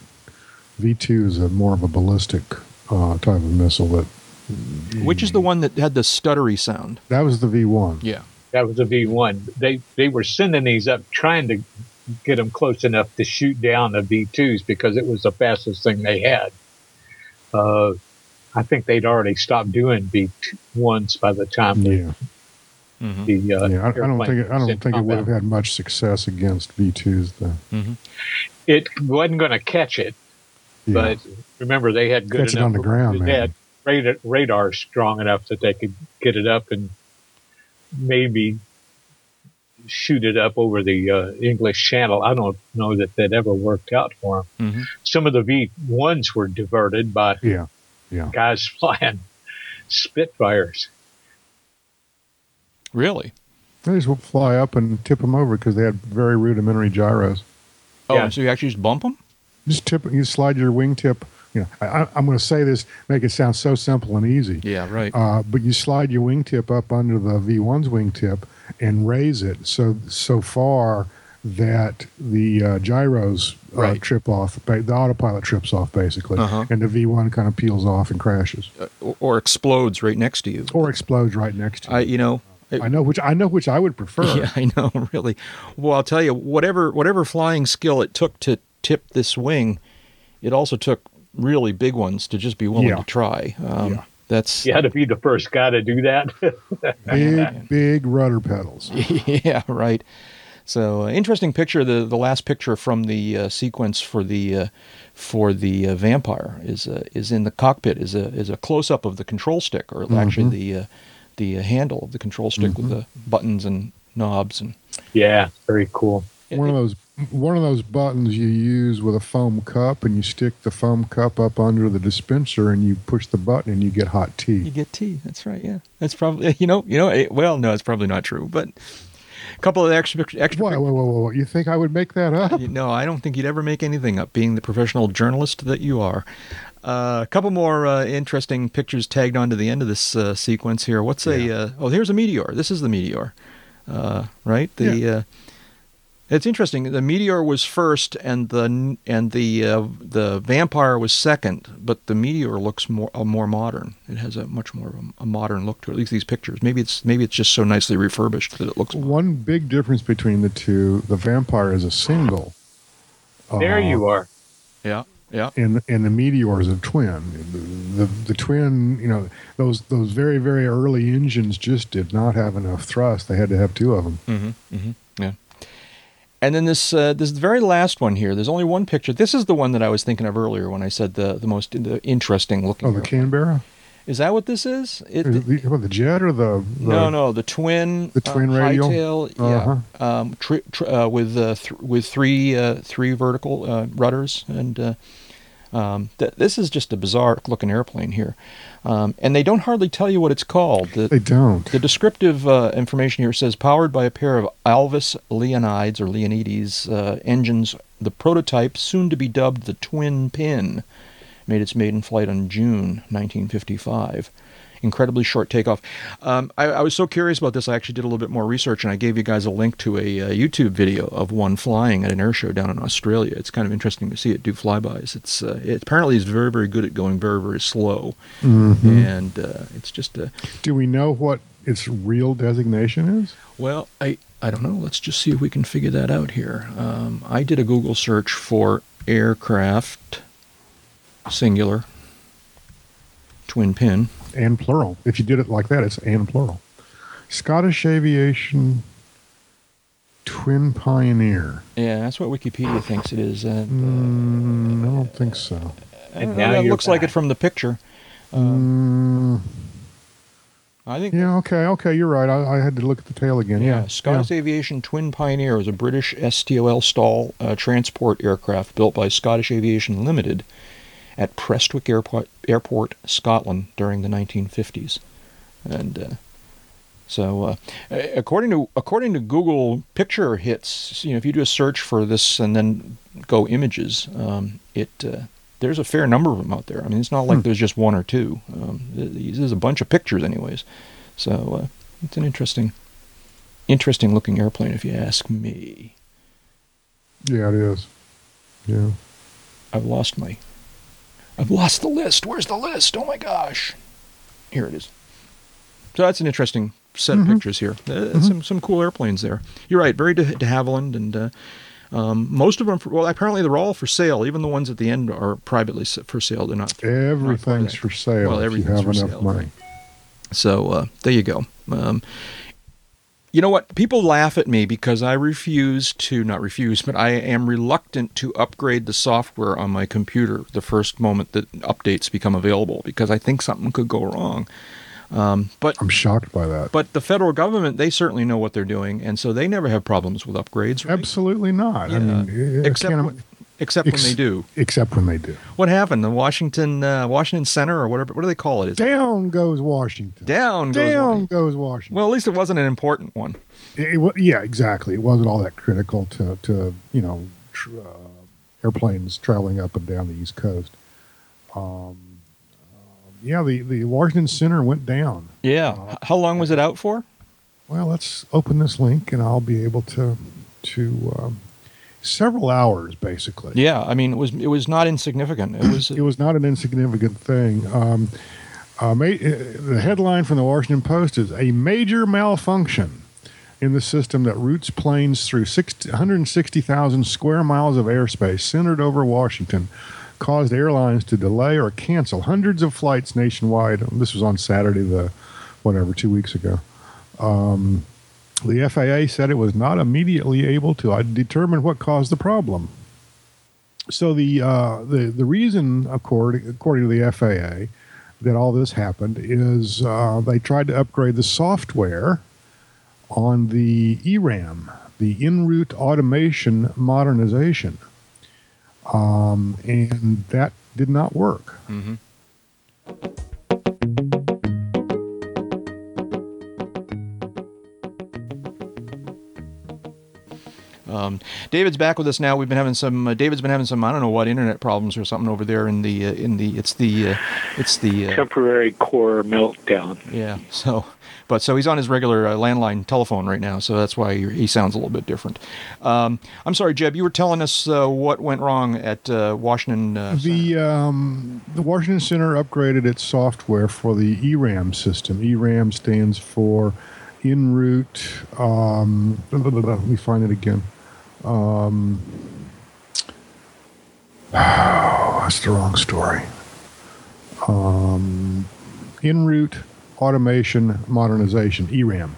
S5: V two is a more of a ballistic uh, type of missile. That
S3: Which is the one that had the stuttery sound?
S5: that was the V one.
S3: Yeah.
S6: That was a V one. They they were sending these up, trying to get them close enough to shoot down the V twos because it was the fastest thing they had. Uh, I think they'd already stopped doing V ones by the time the,
S5: Yeah,
S3: Mm-hmm.
S6: the uh,
S5: yeah. I, I don't think it, I don't think it would have had much success against V twos. Though.
S6: It wasn't going to catch it,
S5: Yeah.
S6: but remember they had good
S5: Catch it
S6: enough
S5: on the ground,
S6: they
S5: man.
S6: had radar, radar strong enough that they could get it up and maybe shoot it up over the uh, English Channel. I don't know that that ever worked out for them.
S3: Mhm.
S6: Some of the V ones were diverted by
S5: yeah, yeah.
S6: guys flying Spitfires.
S3: Really?
S5: They just would fly up and tip them over because they had very rudimentary gyros.
S3: Oh,
S6: Yeah.
S3: so you actually just bump them?
S5: Just tip, you slide your wingtip. You know, I, I'm going to say this, make it sound so simple and easy.
S3: Yeah, right.
S5: Uh, but you slide your wingtip up under the V1's wingtip and raise it so so far that the uh, gyros uh,
S3: Right.
S5: trip off. The autopilot trips off basically,
S3: Uh-huh.
S5: and the V1 kind of peels off and crashes
S3: or, or explodes right next to you.
S5: or explodes right next to you.
S3: I, you know, it-
S5: I know which I know which I would prefer.
S3: Yeah, I know, really. Well, I'll tell you, whatever whatever flying skill it took to tip this wing, it also took really big ones to just be willing
S5: Yeah.
S3: to try. Um,
S5: Yeah.
S3: That's
S6: You had to be the first guy to do that.
S5: Big big rudder pedals.
S3: yeah, right. So uh, interesting picture. The the last picture from the uh, sequence for the uh, for the uh, vampire is uh, is in the cockpit. is a is a close up of the control stick, or actually the uh, the uh, handle of the control stick with the buttons and knobs and
S6: yeah, very cool.
S5: One of those one of those buttons you use with a foam cup, and you stick the foam cup up under the dispenser, and you push the button, and you get hot tea.
S3: You get tea. That's right. Yeah, that's probably you know you know. eh, Well, no, it's probably not true, but a couple of extra extra.
S5: Whoa, whoa, whoa, whoa! You think I would make that up?
S3: No, I don't think you'd ever make anything up, being the professional journalist that you are. Uh, a couple more uh, interesting pictures tagged on to the end of this uh, sequence here. What's a? Uh, oh, here's a meteor. This is the meteor, uh, right? The.
S5: Yeah.
S3: Uh, it's interesting. The meteor was first, and the and the uh, the vampire was second. But the meteor looks more uh, more modern. It has a much more of a, a modern look to it. At least these pictures. Maybe it's maybe it's just so nicely refurbished that it looks.
S5: One big difference between the two: the vampire is a single.
S6: There
S5: uh,
S6: you are.
S3: Yeah, yeah.
S5: and and the meteor is a twin. The, the the twin, you know, those those very very early engines just did not have enough thrust. They had to have two of them.
S3: Mm-hmm, mm-hmm, yeah. And then this uh, this very last one here. There's only one picture. This is the one that I was thinking of earlier when I said the the most the interesting looking.
S5: Oh, the. Canberra.
S3: Is that what this is? It,
S5: Is it the, the jet or the, the
S3: no, no, the twin.
S5: The twin
S3: uh,
S5: radial?
S3: Hightail,
S5: Uh-huh.
S3: yeah. Um, tr- tr- uh, with uh, th- with three uh, three vertical uh, rudders and uh, Um, th- this is just a bizarre looking airplane here, um, and they don't hardly tell you what it's called. The,
S5: They don't.
S3: the descriptive uh, information here says powered by a pair of Alvis Leonides or Leonides uh, engines, the prototype, soon to be dubbed the Twin Pin, made its maiden flight on June 1955. Incredibly short takeoff. Um, I, I was so curious about this, I actually did a little bit more research, and I gave you guys a link to a, uh YouTube video of one flying at an air show down in Australia. It's kind of interesting to see it do flybys. It's uh, it apparently is very very good at going very very slow, and uh, it's just a
S5: Do we know what its real designation is?
S3: well, I I don't know. Let's just see if we can figure that out here. Um, I did a Google search for aircraft singular twin pin.
S5: And plural. If you did it like that, it's and plural. Scottish Aviation Twin Pioneer.
S3: Yeah, that's what Wikipedia thinks it is. Uh,
S5: Mm, I don't think so.
S6: And now
S3: that
S6: you're
S3: looks like it from the picture.
S5: Mm,
S3: I think.
S5: yeah, okay, okay, you're right. I, I had to look at the tail again.
S3: Yeah,
S5: Yeah,
S3: Scottish Aviation Twin Pioneer is a British STOL stall uh, transport aircraft built by Scottish Aviation Limited at Prestwick Airport, Airport Scotland, during the 1950s. And uh, so, uh, according to according to Google picture hits, you know, if you do a search for this and then go images, um, it uh, there's a fair number of them out there. I mean, it's not like there's just one or two. Um, th- th- there's a bunch of pictures, anyways. So uh, it's an interesting, interesting looking airplane, if you ask me.
S5: Yeah, it is. Yeah.
S3: I've lost my, I've lost the list. Where's the list? Oh my gosh, here it is. So that's an interesting set of pictures here. Uh, Some some cool airplanes there. You're right, very de, de Havilland, and uh, um, most of them. For, well, apparently they're all for sale. Even the ones at the end are privately for sale. They're not.
S5: Everything's
S3: that.
S5: for sale
S3: Well,
S5: if you have
S3: for
S5: enough
S3: sale,
S5: money.
S3: right. So uh, there you go. Um, you know what? People laugh at me because I refuse to, not refuse, but I am reluctant to upgrade the software on my computer the first moment that updates become available because I think something could go wrong. Um, but
S5: I'm shocked by that.
S3: but the federal government, they certainly know what they're doing, and so they never have problems with upgrades. Right?
S5: Absolutely not. I
S3: Yeah.
S5: mean, I
S3: except
S5: can't-
S3: when,
S5: ex-
S3: they do.
S5: Except when they do.
S3: What happened? The Washington uh, Washington Center or whatever. What do they call it? Is
S5: Down goes Washington.
S3: down goes
S5: Down
S3: Washington.
S5: goes Washington.
S3: Well, at least it wasn't an important one.
S5: It, it yeah, exactly. It wasn't all that critical to, to you know, tr- uh, airplanes traveling up and down the East Coast. Um, uh, yeah, the, the Washington Center went down.
S3: Yeah. H- How long was it out for?
S5: Well, let's open this link, and I'll be able to to um, several hours basically.
S3: Yeah, I mean it was it was not insignificant. It was
S5: It was not an insignificant thing. Um, uh, ma- uh, the headline from the Washington Post is a major malfunction in the system that routes planes through 60 160,000 square miles of airspace centered over Washington caused airlines to delay or cancel hundreds of flights nationwide. This was on Saturday, the whatever, two weeks ago. Um, the FAA said it was not immediately able to uh, determine what caused the problem. So the uh, the the reason, according according to the FAA, that all this happened is uh, they tried to upgrade the software on the ERAM, the en route automation modernization, um, and that did not work.
S3: Um, David's back with us now. We've been having some. Uh, David's been having some. I don't know what internet problems or something over there in the uh, in the. It's the uh, it's the uh,
S6: Temporary core meltdown.
S3: yeah. So, but so he's on his regular uh, landline telephone right now. So that's why he, he sounds a little bit different. Um, I'm sorry, Jeb. You were telling us uh, what went wrong at uh, Washington. Uh,
S5: The um, the Washington Center upgraded its software for the ERAM system. ERAM stands for en route. Um, let me find it again. Um, oh, that's the wrong story. Um, en route automation modernization ERAM,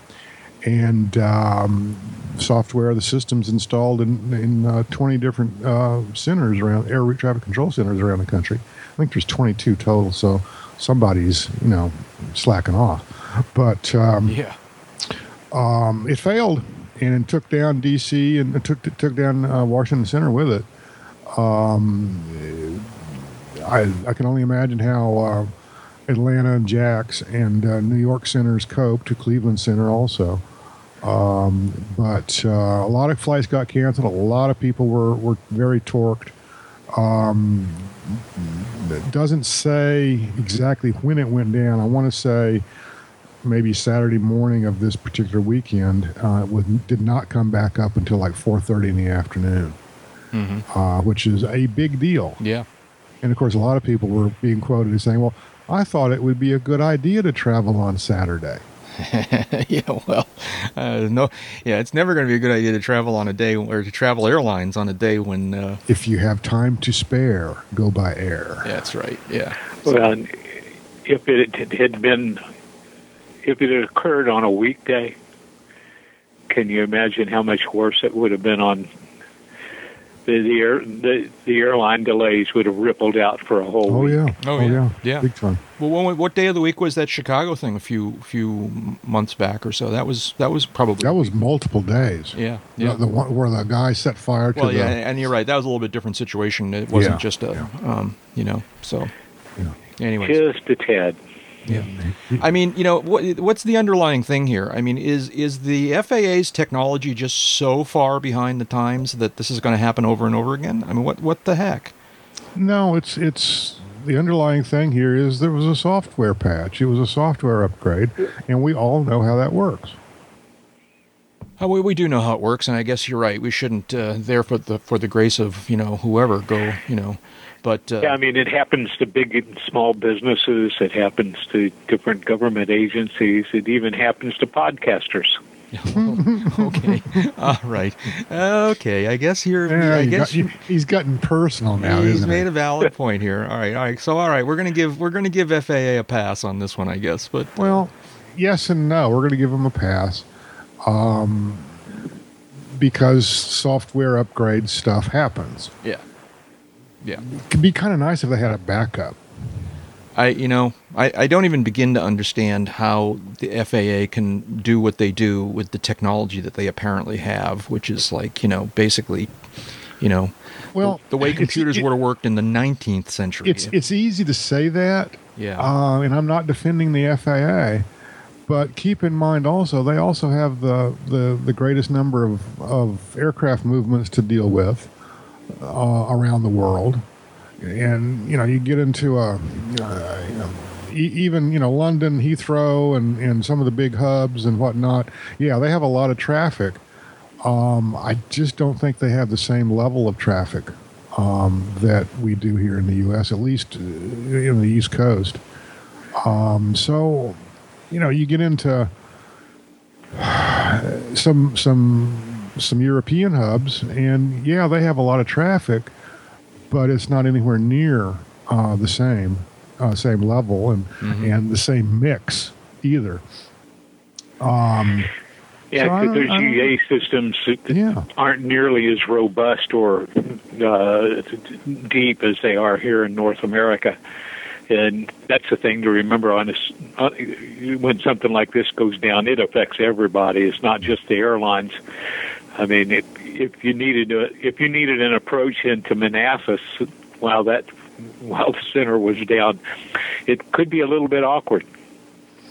S5: and um, software. The system's installed in in uh, 20 different uh, centers around air route traffic control centers around the country. I think there's 22 total. So somebody's you know slacking off, but um,
S3: yeah.
S5: um, it failed and it took down DC and took took down uh, Washington Center with it. Um, I, I can only imagine how uh, Atlanta and Jax and uh, New York centers coped to Cleveland Center also. Um, but uh, a lot of flights got canceled. A lot of people were, were very torqued. Um, it doesn't say exactly when it went down. I want to say maybe Saturday morning of this particular weekend. Uh, it was, did not come back up until like 4:30 in the afternoon, uh, which is a big deal.
S3: Yeah.
S5: And of course, a lot of people were being quoted as saying, "Well, I thought it would be a good idea to travel on Saturday."
S3: yeah, well, uh, no, yeah, it's never going to be a good idea to travel on a day or to travel airlines on a day when. Uh,
S5: If you have time to spare, go by air.
S3: yeah, that's right. Yeah.
S6: Well, if it had been, if it had occurred on a weekday, can you imagine how much worse it would have been on the the, air, the, the airline delays would have rippled out for a whole
S5: Oh
S6: week.
S5: yeah.
S3: Oh, yeah. Yeah.
S5: Big time.
S3: Well, when, what day of the week was that Chicago thing? A few few months back or so. That was that was probably
S5: That was multiple days.
S3: yeah yeah.
S5: The, one where the guy set fire to
S3: well,
S5: the.
S3: yeah, and you're right. That was a little bit different situation. It wasn't
S5: Yeah,
S3: just a,
S5: yeah.
S3: um, you know. So,
S5: Yeah.
S3: anyways,
S6: Just a tad.
S3: Yeah. I mean, you know, what, what's the underlying thing here? I mean, is is the FAA's technology just so far behind the times that this is going to happen over and over again? I mean, what what the heck?
S5: No, it's it's the underlying thing here is there was a software patch. It was a software upgrade, and we all know how that works.
S3: Oh, we, we do know how it works, and I guess you're right. We shouldn't, uh, there for the for the grace of you know whoever go, you know, but uh,
S6: Yeah, I mean, it happens to big and small businesses. It happens to different government agencies. It even happens to podcasters.
S3: okay, all right, okay. I guess you're.
S5: Yeah,
S3: I guess
S5: got- you- he's gotten personal now,
S3: he's
S5: isn't
S3: made
S5: he?
S3: a valid point here. All right, all right. So all right, we're gonna give we're gonna give FAA a pass on this one, I guess. But
S5: Well, yes and no. We're going to give him a pass, um, because software upgrade stuff happens.
S3: yeah, yeah.
S5: It could be kind of nice if they had a backup.
S3: I you know I, I don't even begin to understand how the FAA can do what they do with the technology that they apparently have, which is like you know basically, you know,
S5: Well,
S3: the, the way computers
S5: it-
S3: would have worked in the 19th century.
S5: It's it's easy to say that,
S3: yeah,
S5: uh, and I'm not defending the FAA, but keep in mind also they also have the the, the greatest number of, of aircraft movements to deal with uh, around the world, and you know you get into a you know, e- even you know London Heathrow and and some of the big hubs and whatnot. Yeah, they have a lot of traffic. Um, I just don't think they have the same level of traffic um, that we do here in the U.S. At least uh, in the East Coast. Um, so, you know, you get into some some some European hubs, and yeah, they have a lot of traffic, but it's not anywhere near uh, the same uh, same level and and the same mix either. Um,
S6: Yeah,
S5: So I
S6: because those
S5: I
S6: GA systems that
S5: Yeah.
S6: aren't nearly as robust or uh, deep as they are here in North America. And that's the thing to remember on this. Uh, when something like this goes down, it affects everybody. It's not just the airlines. I mean, if, if you needed a, if you needed an approach into Manassas while that while the center was down, it could be a little bit awkward.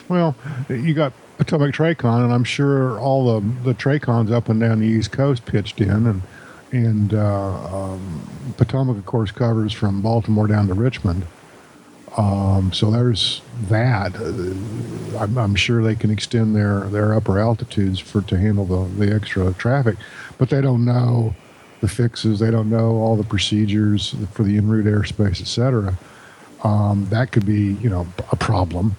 S5: Well, you got Potomac Tracon, and I'm sure all the the Tracons up and down the East Coast pitched in, and and uh, um, Potomac, of course, covers from Baltimore down to Richmond. Um, so there's that. Uh, I'm, I'm sure they can extend their, their upper altitudes for to handle the, the extra traffic, but they don't know the fixes. They don't know all the procedures for the en route airspace, et cetera. Um, that could be, you know, a problem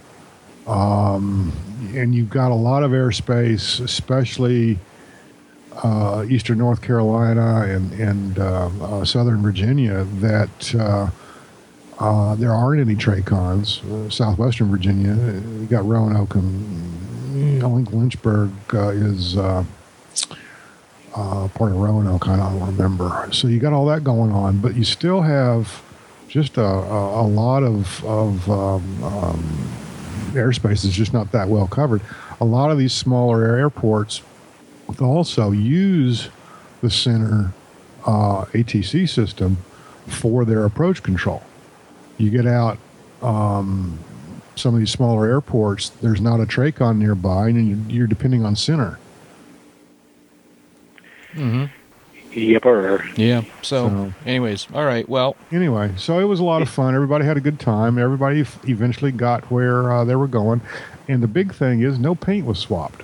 S5: Um, and you've got a lot of airspace, especially uh, eastern North Carolina and and uh, uh, southern Virginia, that uh, there aren't any Tracons. Uh, southwestern Virginia, uh, you got Roanoke and I think Lynchburg uh, is uh, uh, part of Roanoke. I don't remember. So you got all that going on, but you still have just a, a, a lot of of um, um, airspace is just not that well covered. A lot of these smaller airports also use the center ATC system for their approach control. You get out um, some of these smaller airports, there's not a Tracon nearby, and you're, you're depending on center.
S6: Yipper.
S3: Yeah. So,
S5: So-
S3: anyways, all right. Well,
S5: Anyway, so it was a lot of fun. Everybody had a good time. Everybody f- eventually got where uh, they were going, and the big thing is no paint was swapped.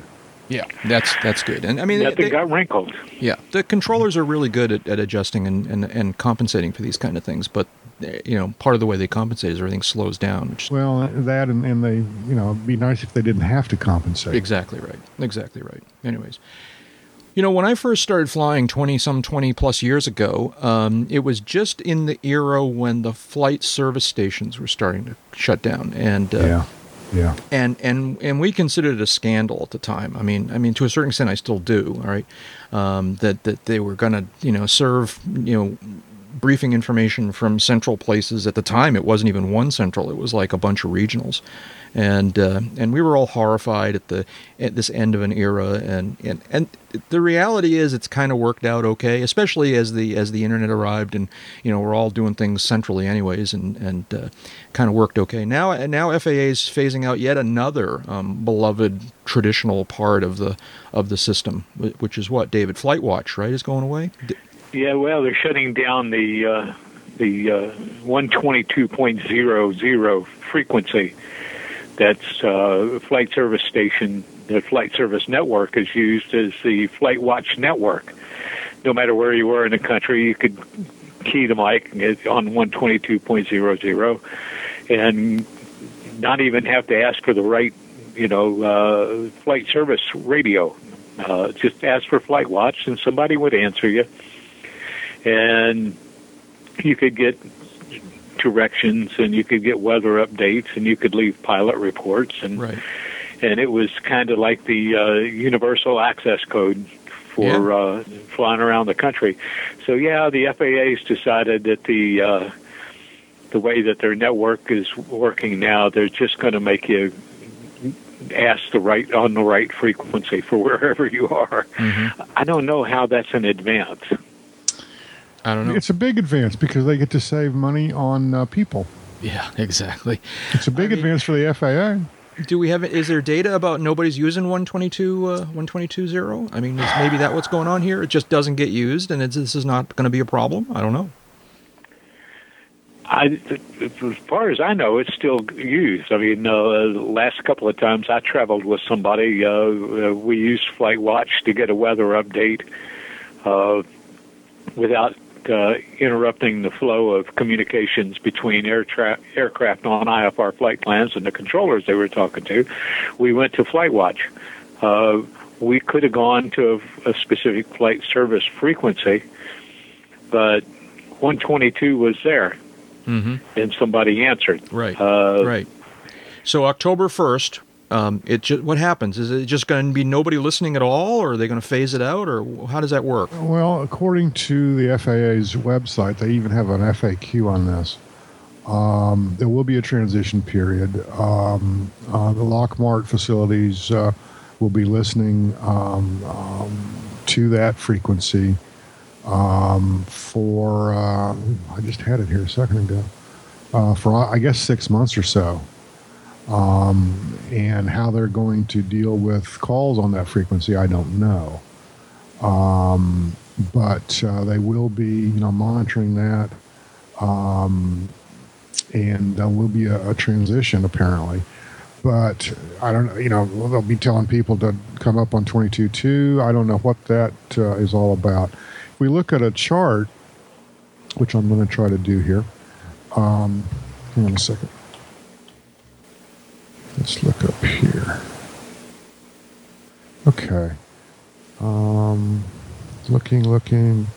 S3: yeah, that's that's good. And I mean,
S6: Nothing
S3: they-
S6: got wrinkled.
S3: Yeah, the controllers are really good at, at adjusting and, and, and compensating for these kind of things. But you know, part of the way they compensate is everything slows down.
S5: Well, that and, and they, you know, it'd be nice if they didn't have to compensate.
S3: exactly right. Exactly right. Anyways, you know, when I first started flying twenty some twenty plus years ago, um, it was just in the era when the flight service stations were starting to shut down, and uh,
S5: Yeah, yeah.
S3: and and and we considered it a scandal at the time. I mean, I mean to a certain extent, I still do. All right, um, that that they were going to you know serve you know briefing information from central places. At the time, it wasn't even one central; it was like a bunch of regionals, and uh, and we were all horrified at the at this end of an era. And and and the reality is, it's kind of worked out okay, especially as the as the internet arrived, and you know we're all doing things centrally anyways, and and uh, kind of worked okay. Now now FAA is phasing out yet another um, beloved traditional part of the of the system, which is what David Flight Watch, right, is going away. D-
S6: Yeah, well, they're shutting down the uh, the uh, 122.00 frequency. That's uh, flight service station. The flight service network is used as the Flight Watch network. No matter where you were in the country, you could key the mic on 122.00, and not even have to ask for the right, you know, uh, flight service radio. Uh, just ask for Flight Watch, and somebody would answer you and you could get directions and you could get weather updates and you could leave pilot reports and
S3: Right.
S6: and it was kind of like the uh, universal access code for
S3: Yeah.
S6: uh, flying around the country. So yeah, the FAA's decided that the uh, the way that their network is working now, they're just going to make you ask the right on the right frequency for wherever you are. I don't know how that's an advance.
S3: I don't know.
S5: It's a big advance because they get to save money on uh, people.
S3: yeah, exactly.
S5: It's a big
S3: I mean-
S5: advance for the FAA.
S3: Do we have? Is there data about nobody's using 122 uh, 122.0? I mean, is maybe that what's going on here? It just doesn't get used, and it's, this is not going to be a problem. I don't know.
S6: I, as far as I know, it's still used. I mean, uh, the last couple of times I traveled with somebody, uh, uh, we used Flight Watch to get a weather update uh, without uh, interrupting the flow of communications between air tra- aircraft on IFR flight plans and the controllers they were talking to. We went to Flight Watch. Uh, we could have gone to a, a specific flight service frequency, but 122 was there
S3: Mm-hmm.
S6: and somebody answered.
S3: Right.
S6: Uh,
S3: right. So October 1st, um, it ju- what happens? Is it just going to be nobody listening at all, or are they going to phase it out, or how does that work?
S5: Well, according to the FAA's website, they even have an FAQ on this. Um, there will be a transition period. Um, uh, the Lockmart facilities uh, will be listening um, um, to that frequency um, for, uh, I just had it here a second ago, uh, for I guess six months or so. Um, and how they're going to deal with calls on that frequency, I don't know um, but uh, they will be, you know, monitoring that, um, and there will be a, a transition apparently. But I don't know, you know, they'll be telling people to come up on 22.2. I don't know what that uh, is all about. If we look at a chart, which I'm going to try to do here, um, hang on a second. Let's look up here. Okay. Um, looking, looking,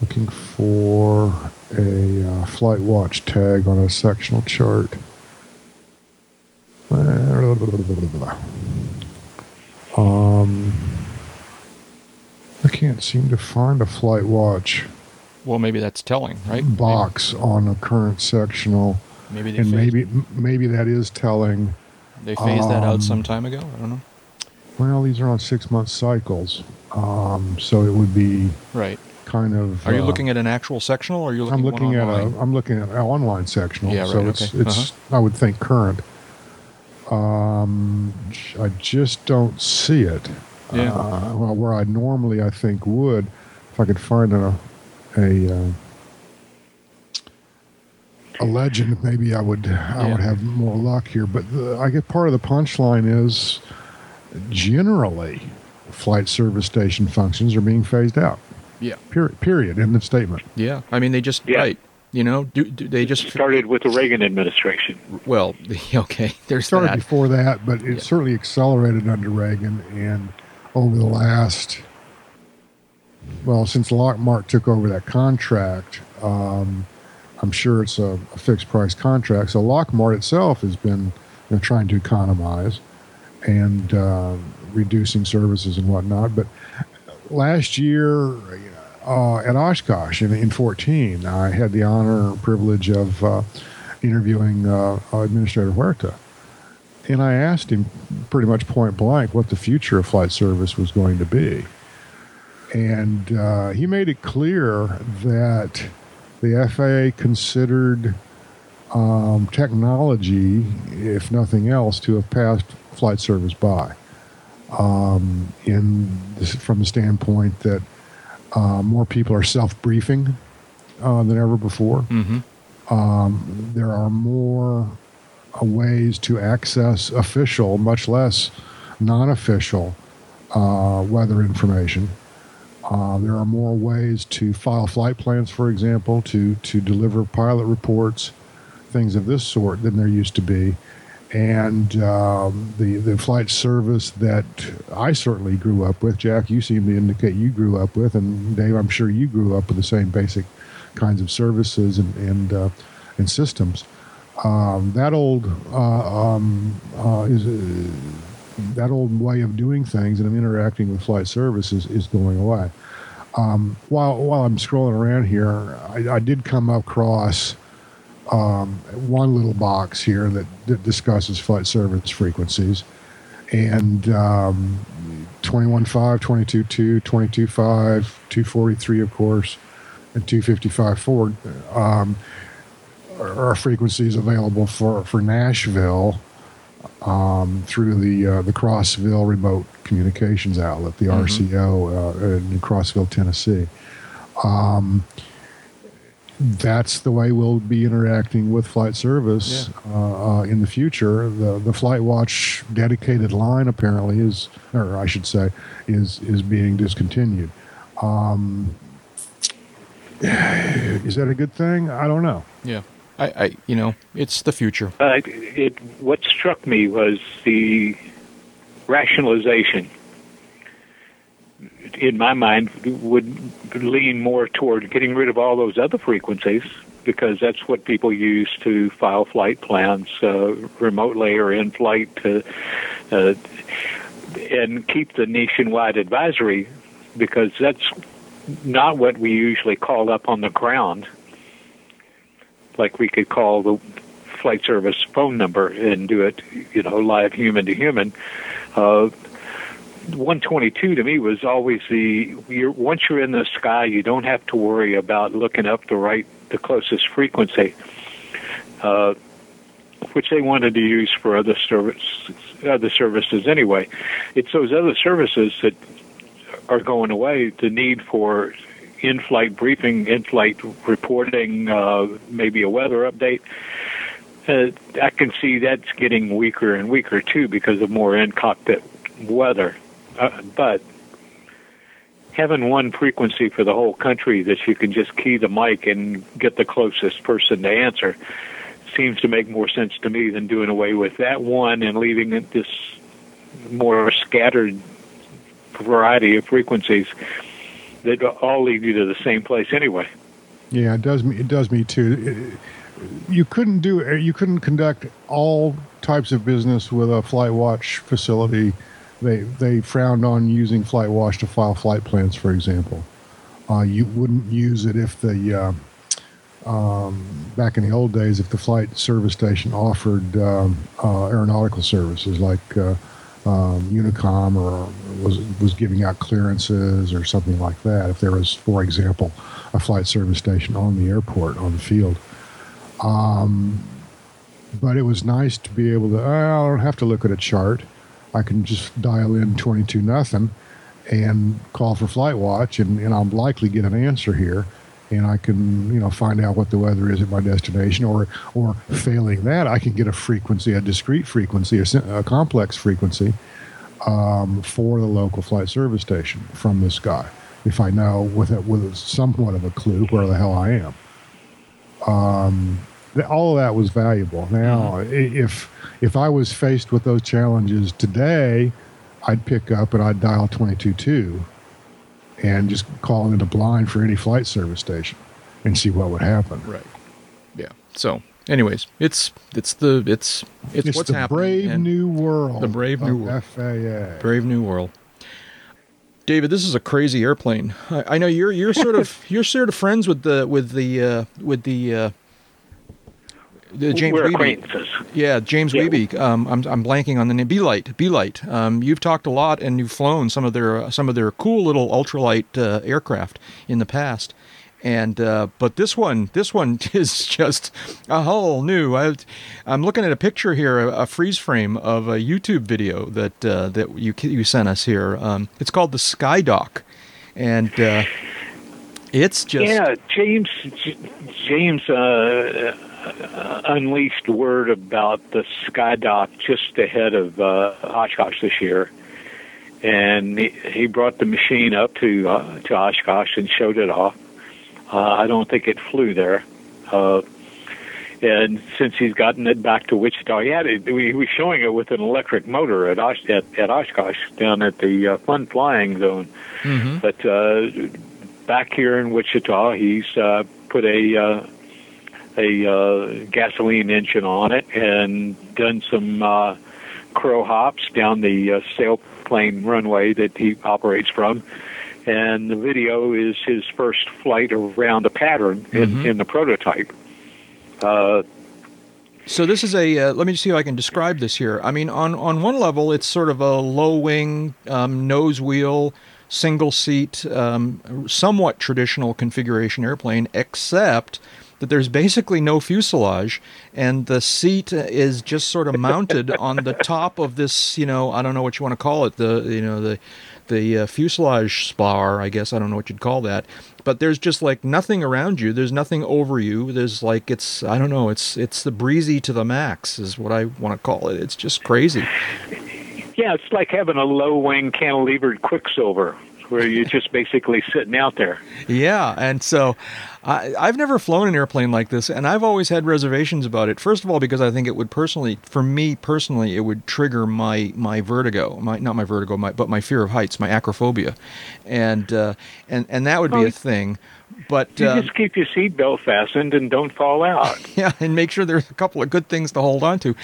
S5: looking for a uh, flight watch tag on a sectional chart. Um, I can't seem to find a flight watch
S3: Well, maybe that's telling, right?
S5: box on a current sectional,
S3: Maybe, they
S5: and
S3: phased,
S5: maybe maybe that is telling.
S3: they phased that out
S5: um,
S3: some time ago. I don't know.
S5: Well, these are on six month cycles, um, so it would be
S3: Right.
S5: kind of.
S3: Are you
S5: uh,
S3: looking at an actual sectional, or are you looking?
S5: I'm looking at
S3: online?
S5: a. I'm looking at an online sectional.
S3: Yeah,
S5: So
S3: right,
S5: it's
S3: okay. Uh-huh.
S5: I would think current. Um, I just don't see it.
S3: Yeah.
S5: Uh, well, where I normally I think would, if I could find a a uh, a legend, maybe I would I
S3: Yeah.
S5: would have more luck here. But the, I get part of the punchline is generally flight service station functions are being phased out.
S3: Yeah.
S5: Period. Period. In the statement.
S3: Yeah, I mean they just
S6: Yeah.
S3: right. You know, do, do they just
S6: Started with the Reagan administration.
S3: well? Okay, there's
S5: started
S3: that.
S5: before that, but it
S3: Yeah.
S5: certainly accelerated under Reagan and over the last, well, since Lockmart took over that contract, um, I'm sure it's a, a fixed price contract. So Lockmart itself has been you know, trying to economize and uh, reducing services and whatnot. But last year uh, at Oshkosh in, in 14, I had the honor and privilege of uh, interviewing uh, Administrator Huerta. And I asked him pretty much point blank what the future of flight service was going to be. And uh, he made it clear that the FAA considered um, technology, if nothing else, to have passed flight service by. Um, in this, from the standpoint that uh, more people are self-briefing uh, than ever before.
S3: Mm-hmm.
S5: Um, there are more uh, ways to access official, much less non-official uh, weather information. Uh, there are more ways to file flight plans, for example, to to deliver pilot reports, things of this sort than there used to be. And um, the the flight service that I certainly grew up with, Jack, you seem to indicate you grew up with, and Dave, I'm sure you grew up with the same basic kinds of services and and, uh, and systems. Um, that old uh, um, uh, is uh, that old way of doing things and of interacting with flight service is, is going away. Um, while while I'm scrolling around here, I, I did come across um, one little box here that, that discusses flight service frequencies, and um, 21.5, 22.2, 22.5, 243, of course, and 255 forward um, are frequencies available for, for Nashville um, through the uh, the Crossville remote communications outlet, the RCO uh, in Crossville, Tennessee. Um, that's the way we'll be interacting with flight service uh, uh, in the future. The the Flight Watch dedicated line apparently is, or I should say, is is being discontinued. Um, is that a good thing? I don't know.
S3: Yeah, I, I, you know, it's the future.
S6: Uh, it, what struck me was the rationalization. In my mind, would lean more toward getting rid of all those other frequencies because that's what people use to file flight plans uh, remotely or in flight, to, uh, and keep the nationwide advisory because that's not what we usually call up on the ground like we could call the flight service phone number and do it, you know, live human to human. Uh, 122 to me was always the you're, once you're in the sky, you don't have to worry about looking up the right, the closest frequency, uh, which they wanted to use for other services, other services anyway. It's those other services that are going away. The need for in-flight briefing, in-flight reporting, uh, maybe a weather update. Uh, I can see that's getting weaker and weaker too because of more in-cockpit weather. Uh, but having one frequency for the whole country that you can just key the mic and get the closest person to answer seems to make more sense to me than doing away with that one and leaving this more scattered variety of frequencies that all lead you to the same place anyway.
S5: Yeah, it does me. It does me too. You couldn't do. You couldn't conduct all types of business with a flight watch facility. They they frowned on using flight watch to file flight plans, for example. Uh, you wouldn't use it if the uh, um, back in the old days, if the flight service station offered um, uh, aeronautical services like uh, um, Unicom or was was giving out clearances or something like that. If there was, for example, a flight service station on the airport on the field. Um, but it was nice to be able to. I don't have to look at a chart. I can just dial in twenty two nothing and call for flight watch, and, and I'll likely get an answer here and I can you know find out what the weather is at my destination, or or failing that, I can get a frequency, a discrete frequency, a, a complex frequency um, for the local flight service station from this guy, if I know with a, with somewhat of a clue where the hell I am. Um, all of that was valuable. Now, mm-hmm. if if I was faced with those challenges today, I'd pick up and I'd dial twenty two two and just call into the blind for any flight service station and see what would happen.
S3: Right. Yeah. So, anyways, it's it's the it's it's,
S5: it's
S3: what's
S5: the
S3: happening.
S5: Brave new world.
S3: The brave new world.
S5: FAA.
S3: Brave new world. David, this is a crazy airplane. I, I know you're you're sort of you're sort of friends with the with the uh, with the uh, James
S6: We're
S3: Wiebe. Yeah, James
S6: Yeah.
S3: Wiebe. Um, I'm, I'm blanking on the name. Belite. Belite. Um, you've talked a lot, and you've flown some of their some of their cool little ultralight uh, aircraft in the past. And uh, but this one, this one is just a whole new. I, I'm looking at a picture here, a, a freeze frame of a YouTube video that uh, that you you sent us here. Um, it's called the Sky Skydock, and uh, it's just
S6: Yeah, James. J- James uh, uh, unleashed word about the Skydock just ahead of uh, Oshkosh this year, and he, he brought the machine up to uh, to Oshkosh and showed it off. Uh, I don't think it flew there. Uh, and since he's gotten it back to Wichita, he had it. He was showing it with an electric motor at Osh, at, at Oshkosh down at the uh, fun flying zone.
S3: Mhm.
S6: But uh, back here in Wichita, he's uh, put a uh, a uh, gasoline engine on it and done some uh, crow hops down the uh, sailplane runway that he operates from. And the video is his first flight around a pattern in,
S3: Mhm.
S6: in the prototype. Uh,
S3: So this is a. Uh, let me see if I can describe this here. I mean, on on one level, it's sort of a low wing, um, nose wheel, single seat, um, somewhat traditional configuration airplane, except that there's basically no fuselage, and the seat is just sort of mounted on the top of this. You know, I don't know what you want to call it. The you know the the uh, fuselage spar, I guess. I don't know what you'd call that. But there's just like nothing around you. There's nothing over you. There's like it's I don't know. It's it's the breezy to the max is what I want to call it. It's just crazy.
S6: yeah, it's like having a low wing cantilevered Quicksilver, where you're just basically sitting out there.
S3: Yeah, and so I, I've never flown an airplane like this, and I've always had reservations about it. First of all, because I think it would personally, for me personally, it would trigger my my vertigo, my not my vertigo, my but my fear of heights, my acrophobia, and uh, and and that would be a thing. But
S6: You
S3: uh,
S6: just keep your seatbelt fastened and don't fall out.
S3: yeah, and make sure there's a couple of good things to hold on to.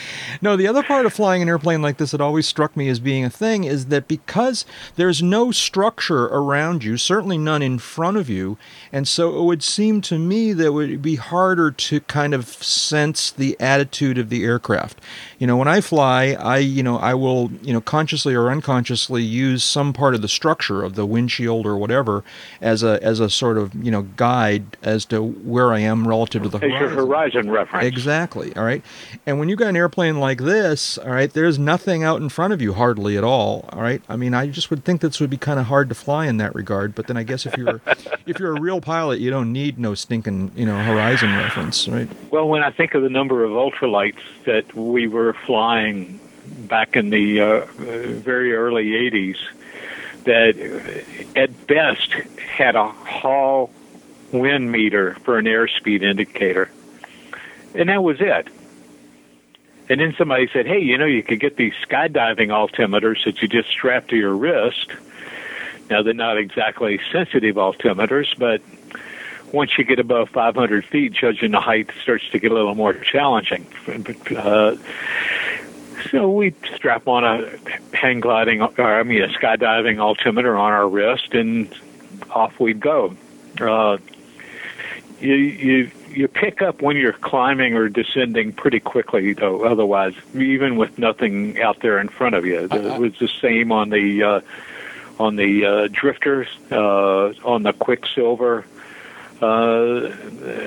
S3: No, the other part of flying an airplane like this that always struck me as being a thing is that because there's no structure around you, certainly none in front of you, and so it would seem to me that it would be harder to kind of sense the attitude of the aircraft. You know, when I fly, I you know I will you know consciously or unconsciously use some part of the structure of the windshield or whatever as a as a sort of you know guide as to where I am relative to the
S6: As your
S3: horizon.
S6: horizon reference.
S3: Exactly. All right. And when you got an airplane like this, all right, there's nothing out in front of you hardly at all. All right. I mean, I just would think this would be kind of hard to fly in that regard. But then I guess if you're if you're a real pilot, you don't need no stinking you know horizon reference, right?
S6: Well, when I think of the number of ultralights that we were flying back in the uh, uh, very early 80s, that uh, at best had a Hall wind meter for an airspeed indicator. And that was it. And then somebody said, hey, you know, you could get these skydiving altimeters that you just strap to your wrist. Now, they're not exactly sensitive altimeters, but once you get above 500 feet, judging the height starts to get a little more challenging. Uh, so we strap on a hang gliding, or I mean, a skydiving altimeter on our wrist, and off we'd go. Uh, you you you pick up when you're climbing or descending pretty quickly though otherwise even with nothing out there in front of you it was the same on the uh, on the uh, drifters uh, on the quicksilver uh,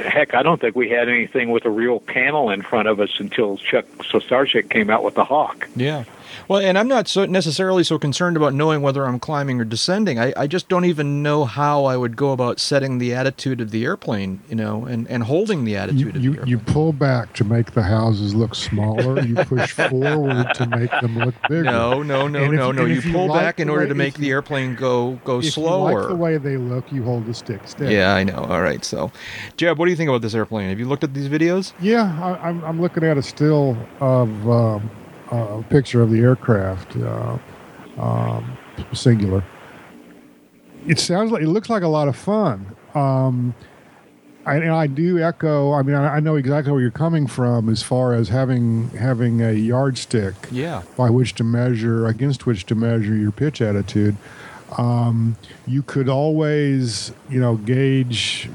S6: heck, I don't think we had anything with a real panel in front of us until Chuck Slusarczyk came out with the Hawk.
S3: Yeah. Well, and I'm not so necessarily so concerned about knowing whether I'm climbing or descending. I, I just don't even know how I would go about setting the attitude of the airplane, you know, and, and holding the attitude
S5: You,
S3: of the
S5: you, you pull back to make the houses look smaller. You push forward to make them look bigger.
S3: no, no, no,
S5: And if-
S3: no, no. You
S5: you
S3: pull
S5: like
S3: back in order
S5: way-
S3: to make the airplane go go
S5: If
S3: slower.
S5: you like the way they look, you hold the stick steady.
S3: yeah, I know. All right. So, Jeb, what do you think about this airplane? Have you looked at these videos?
S5: Yeah, I, I'm, I'm looking at a still of um, a picture of the aircraft, uh, um, singular. It sounds like it looks like a lot of fun. Um, I, and I do echo. I mean, I, I know exactly where you're coming from as far as having having a yardstick
S3: Yeah.
S5: by which to measure against which to measure your pitch attitude. Um, you could always, you know, gauge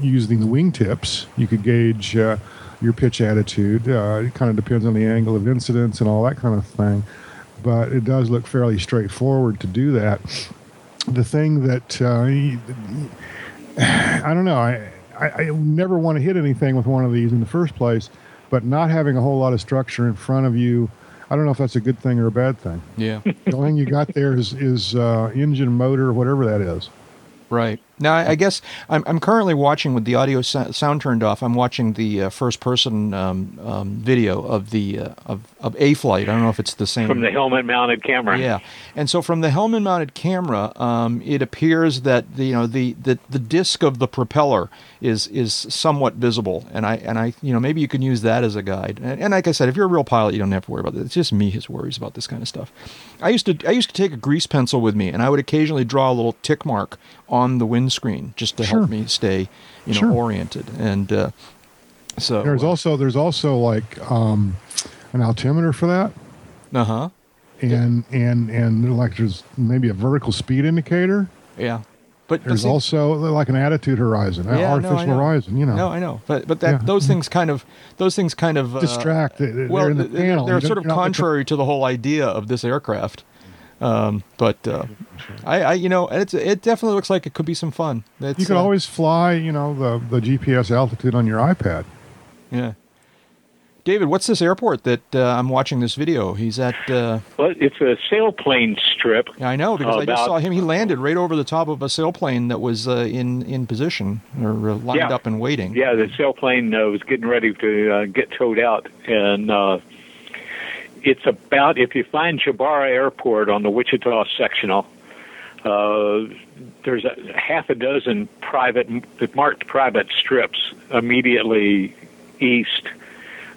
S5: using the wingtips. You could gauge uh, your pitch attitude. Uh, it kind of depends on the angle of incidence and all that kind of thing. But it does look fairly straightforward to do that. The thing that uh, I don't know, I, I, I never want to hit anything with one of these in the first place, but not having a whole lot of structure in front of you, I don't know if that's a good thing or a bad thing.
S3: Yeah.
S5: The only thing you got there is is uh, engine, motor, whatever that is.
S3: Right. Now, I I guess I'm, I'm currently watching with the audio so- sound turned off. I'm watching the uh, first person um, um, video of the uh, of, of a flight. I don't know if it's the same
S6: From the helmet mounted camera.
S3: Yeah, and so from the helmet-mounted camera, um, it appears that the you know the, the the disc of the propeller is is somewhat visible, and I and I you know maybe you can use that as a guide. And, and like I said, if you're a real pilot, you don't have to worry about it. It's just me who worries about this kind of stuff. I used to I used to take a grease pencil with me, and I would occasionally draw a little tick mark on the windscreen just to
S5: Sure.
S3: help me stay you know
S5: Sure.
S3: oriented. And uh, so
S5: There's also there's also like um, an altimeter for that,
S3: uh huh
S5: and and and like there's maybe a vertical speed indicator.
S3: yeah. But
S5: There's
S3: see-
S5: also like an attitude horizon,
S3: Yeah, no,
S5: artificial
S3: know.
S5: horizon. You know,
S3: No, I know, but but that
S5: Yeah.
S3: those things kind of those things kind of uh,
S5: distract. They're
S3: well,
S5: in the
S3: they're, they're sort of
S5: you're not looking-
S3: contrary to the whole idea of this aircraft. Um, but uh, I, I, you know, it's it definitely looks like it could be some fun. It's,
S5: You can
S3: uh,
S5: always fly, you know, the the GPS altitude on your iPad.
S3: yeah. David, what's this airport that uh, I'm watching this video? He's at. Uh,
S6: Well, it's a sailplane strip.
S3: I know because I just saw him. He landed right over the top of a sailplane that was uh, in in position or uh, lined
S6: Yeah.
S3: up and waiting.
S6: Yeah, the sailplane uh, was getting ready to uh, get towed out, and uh, it's about if you find Jabara Airport on the Wichita sectional. Uh, there's a half a dozen private marked private strips immediately east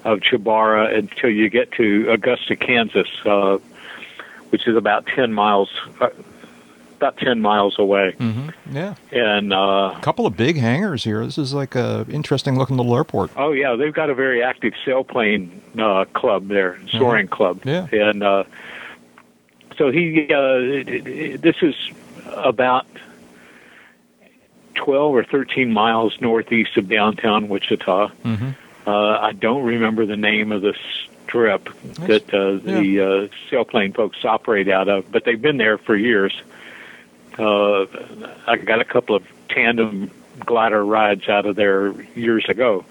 S6: of Jabara until you get to Augusta, Kansas, uh, which is about ten miles, uh, about ten miles away.
S3: hmm Yeah.
S6: And uh,
S3: A couple of big hangars here. This is like a interesting looking little airport.
S6: Oh yeah, they've got a very active sailplane uh, club there, soaring club.
S3: Yeah.
S6: and uh, so he. Uh, this is about twelve or thirteen miles northeast of downtown Wichita.
S3: hmm
S6: Uh, I don't remember the name of the strip that uh, the uh, sailplane folks operate out of, but they've been there for years. Uh, I got a couple of tandem glider rides out of there years ago.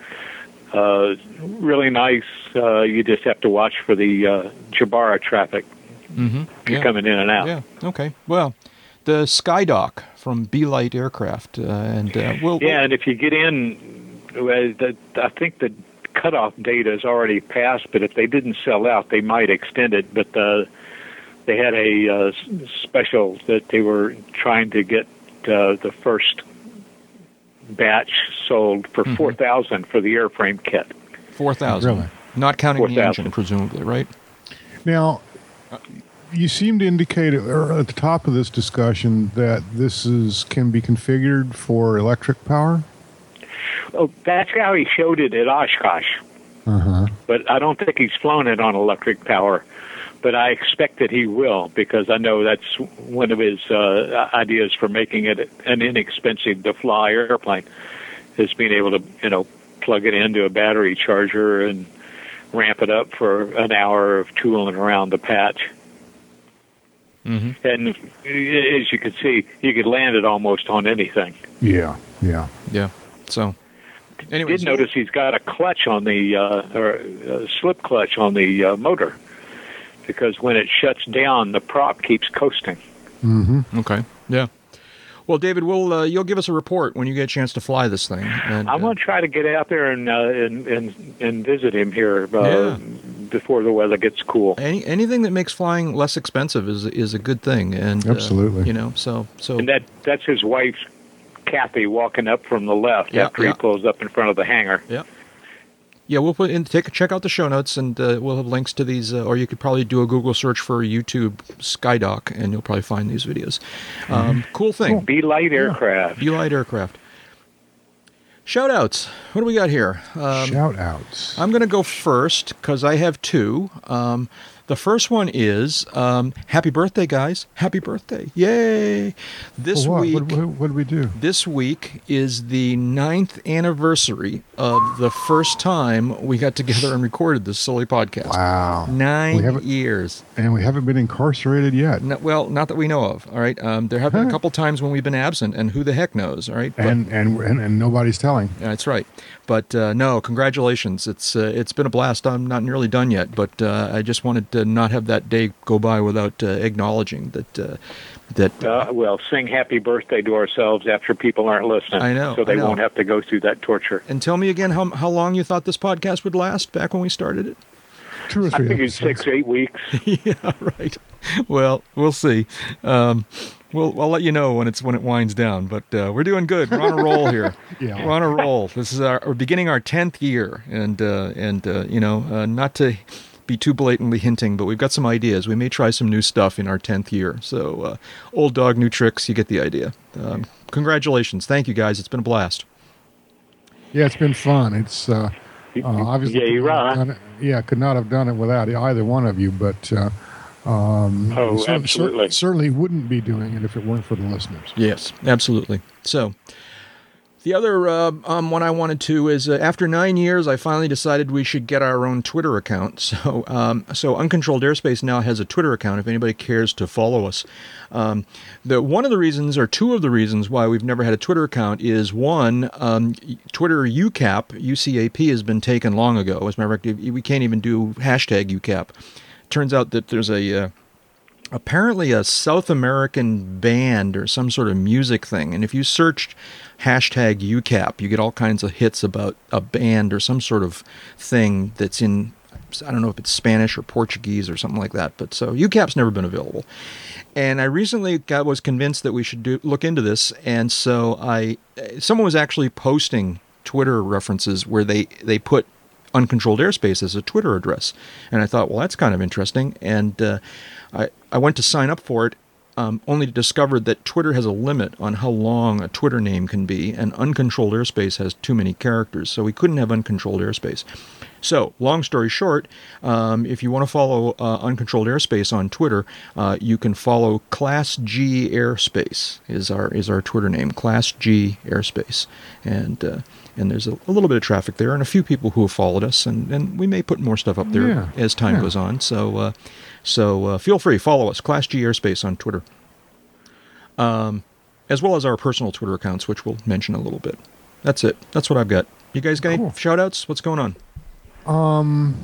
S6: Uh, really nice. Uh, you just have to watch for the uh, Jabara traffic
S3: hmm Yeah.
S6: coming in and out.
S3: Yeah. Okay. Well, the Skydock from Belite Aircraft, uh, and uh, we'll,
S6: Yeah, and if you get in, well, the, I think the cutoff date is already passed. But if they didn't sell out, they might extend it. But uh, they had a uh, special that they were trying to get uh, the first batch sold for four thousand for the airframe kit.
S3: four thousand.
S5: Really?
S3: Not counting the
S6: 4,000.
S3: engine, presumably, right?
S5: Now, you seem to indicate at the top of this discussion that this is can be configured for electric power.
S6: Oh, that's how he showed it at Oshkosh.
S5: Uh huh.
S6: but I don't think he's flown it on electric power. But I expect that he will because I know that's one of his uh, ideas for making it an inexpensive to fly airplane.
S2: is being able to you know plug it into a battery charger and ramp it up for an hour of tooling around the patch.
S3: Mm-hmm.
S2: And as you can see, you could land it almost on anything.
S5: Yeah, yeah.
S3: Yeah. So, anyways,
S2: Did notice he's got a clutch on the uh, or a slip clutch on the uh, motor because when it shuts down, the prop keeps coasting.
S5: Mm-hmm.
S3: Okay. Yeah. Well, David, we'll uh, you'll give us a report when you get a chance to fly this thing. And,
S2: I'm
S3: uh,
S2: going to try to get out there and uh, and, and and visit him here uh,
S3: Yeah.
S2: before the weather gets cool.
S3: any anything that makes flying less expensive is is a good thing, and uh,
S5: Absolutely.
S3: you know, so so
S2: And that that's his wife, Kathy, walking up from the left
S3: Yeah,
S2: after
S3: yeah.
S2: he pulls up in front of the hangar.
S3: yeah, we'll put in take check out the show notes, and uh, we'll have links to these, uh, or you could probably do a Google search for YouTube Skydock, and you'll probably find these videos. Um, cool thing,
S2: Belite aircraft.
S3: Belite aircraft. Shout outs. What do we got here? Um,
S5: Shout outs.
S3: I'm going to go first because I have two. Um, the first one is um, happy birthday, guys! Happy birthday! Yay! This
S5: what?
S3: week,
S5: What, what, what did we do?
S3: this week is the ninth anniversary of the first time we got together and recorded this silly podcast.
S5: Wow.
S3: Nine years.
S5: And we haven't been incarcerated yet.
S3: No, well, not that we know of. All right. Um, there have been a couple times when we've been absent, and who the heck knows? All right. But-
S5: And, and and and nobody's telling.
S3: That's right. But uh, no, congratulations. It's uh, it's been a blast. I'm not nearly done yet, but uh, I just wanted to not have that day go by without uh, acknowledging that uh, that
S2: Uh, well, sing happy birthday to ourselves after people aren't listening.
S3: I know,
S2: So they
S3: know.
S2: won't have to go through that torture.
S3: And tell me again how how long you thought this podcast would last back when we started it?
S5: Two or
S2: I
S5: three
S2: figured
S5: episodes.
S2: six, eight weeks.
S3: yeah, right. Well, we'll see. Um, we'll I'll let you know when it's when it winds down. But uh, we're doing good. We're on a roll here.
S5: Yeah.
S3: We're on a roll. This is our we're beginning our tenth year, and uh, and uh, you know, uh, not to be too blatantly hinting, but we've got some ideas. We may try some new stuff in our tenth year. So, uh, old dog, new tricks. You get the idea. Um, congratulations. Thank you, guys. It's been a blast.
S5: Yeah, it's been fun. It's uh, uh, obviously
S2: Yeah, you're
S5: could not have
S2: right.
S5: done it- yeah, could not have done it without either one of you. But uh, um,
S2: Oh,
S5: cer- cer-
S2: absolutely.
S5: certainly wouldn't be doing it if it weren't for the listeners.
S3: Yes, absolutely. So, the other uh, um, one I wanted to is uh, after nine years, I finally decided we should get our own Twitter account. So, um, so Uncontrolled Airspace now has a Twitter account. If anybody cares to follow us, um, the one of the reasons, or two of the reasons, why we've never had a Twitter account is one, um, Twitter UCAP UCAP has been taken long ago. As a matter of fact, we can't even do hashtag UCAP. Turns out that there's a uh, apparently a South American band or some sort of music thing. And if you searched hashtag UCAP, you get all kinds of hits about a band or some sort of thing that's in, I don't know if it's Spanish or Portuguese or something like that. But so UCAP's never been available. And I recently got, was convinced that we should do, look into this. And so I, someone was actually posting Twitter references where they, they put uncontrolled airspace as a Twitter address. And I thought, well, that's kind of interesting. And uh, I, I went to sign up for it, um, only to discover that Twitter has a limit on how long a Twitter name can be, and uncontrolled airspace has too many characters, so we couldn't have uncontrolled airspace. So, long story short, um, if you want to follow uh, uncontrolled airspace on Twitter, uh, you can follow Class G Airspace is our is our Twitter name, Class G Airspace, and uh, and there's a, a little bit of traffic there, and a few people who have followed us, and, and we may put more stuff up there
S5: Yeah,
S3: as time
S5: yeah.
S3: goes on. So uh, so uh, feel free follow us, Class G Airspace on Twitter, um, as well as our personal Twitter accounts, which we'll mention a little bit. That's it. That's what I've got. You guys got
S5: Cool.
S3: any shout outs? What's going on?
S5: Um,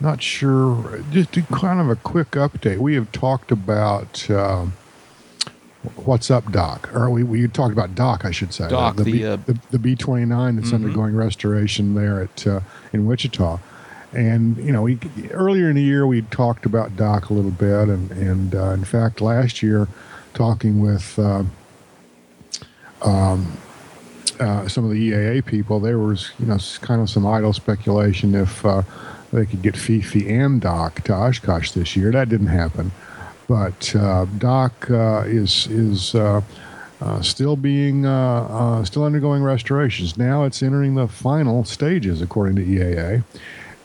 S5: not sure. Just do kind of a quick update. We have talked about um, what's up, Doc, or we we talked about Doc, I should say.
S3: Doc,
S5: the
S3: the,
S5: B,
S3: uh,
S5: the, the B twenty nine that's undergoing restoration there at uh, in Wichita. And you know, earlier in the year we talked about Doc a little bit, and and uh, in fact last year, talking with. Uh, uh, some of the EAA people, there was you know kind of some idle speculation if uh, they could get Fifi and Doc to Oshkosh this year. That didn't happen, but uh, Doc uh, is is uh, still being uh, uh, still undergoing restorations. Now it's entering the final stages according to EAA.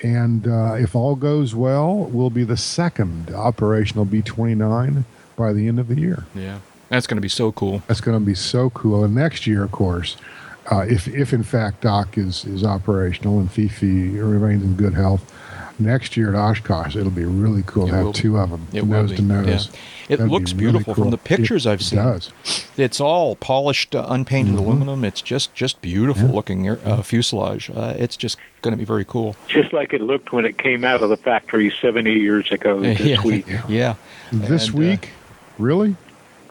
S5: And uh, if all goes well, we'll be the second operational B 29 by the end of the year.
S3: Yeah, that's going to be so cool.
S5: That's going to be so cool. And next year, of course, uh, if if in fact Doc is is operational and Fifi remains in good health, next year at Oshkosh it'll be really cool
S3: It
S5: to have
S3: be.
S5: two of them,
S3: It will
S5: nose
S3: be,
S5: to nose.
S3: yeah. It
S5: That'd be
S3: looks
S5: really
S3: beautiful from the pictures
S5: It
S3: I've seen.
S5: Does
S3: It's all polished, uh, unpainted
S5: Mhm.
S3: aluminum. It's just just beautiful
S5: Yeah.
S3: looking uh, fuselage. Uh, it's just going to be very cool.
S6: Just like it looked when it came out of the factory 70 years ago this
S3: yeah,
S6: week.
S3: yeah.
S5: this
S3: And, uh,
S5: week? really?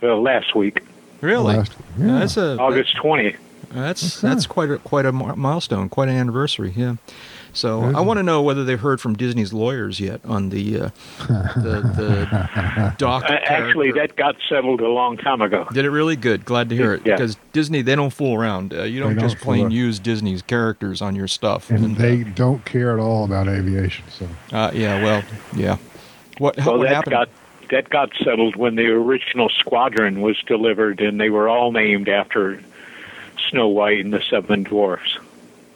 S6: Well, last week,
S3: Really?
S5: Last-
S3: Yeah,
S5: yeah.
S3: that's a
S6: August 20.
S3: That's
S5: Okay.
S3: that's quite a quite a milestone, quite an anniversary. Yeah. So
S5: That is
S3: I
S5: a-
S3: want to know whether they've heard from Disney's lawyers yet on the uh, the, the doc.
S6: Uh, actually, that got settled a long time ago.
S3: did it really good. Glad to hear it
S6: Yeah.
S3: because Disney they don't fool around. Uh, you don't,
S5: They don't
S3: just plain
S5: fool.
S3: use Disney's characters on your stuff.
S5: and
S3: uh,
S5: they don't care at all about aviation. So
S3: uh, yeah, well, yeah. What,
S6: Well,
S3: what
S6: that
S3: happened?
S6: got that got settled when the original squadron was delivered, and they were all named after Snow White and the Seven Dwarfs.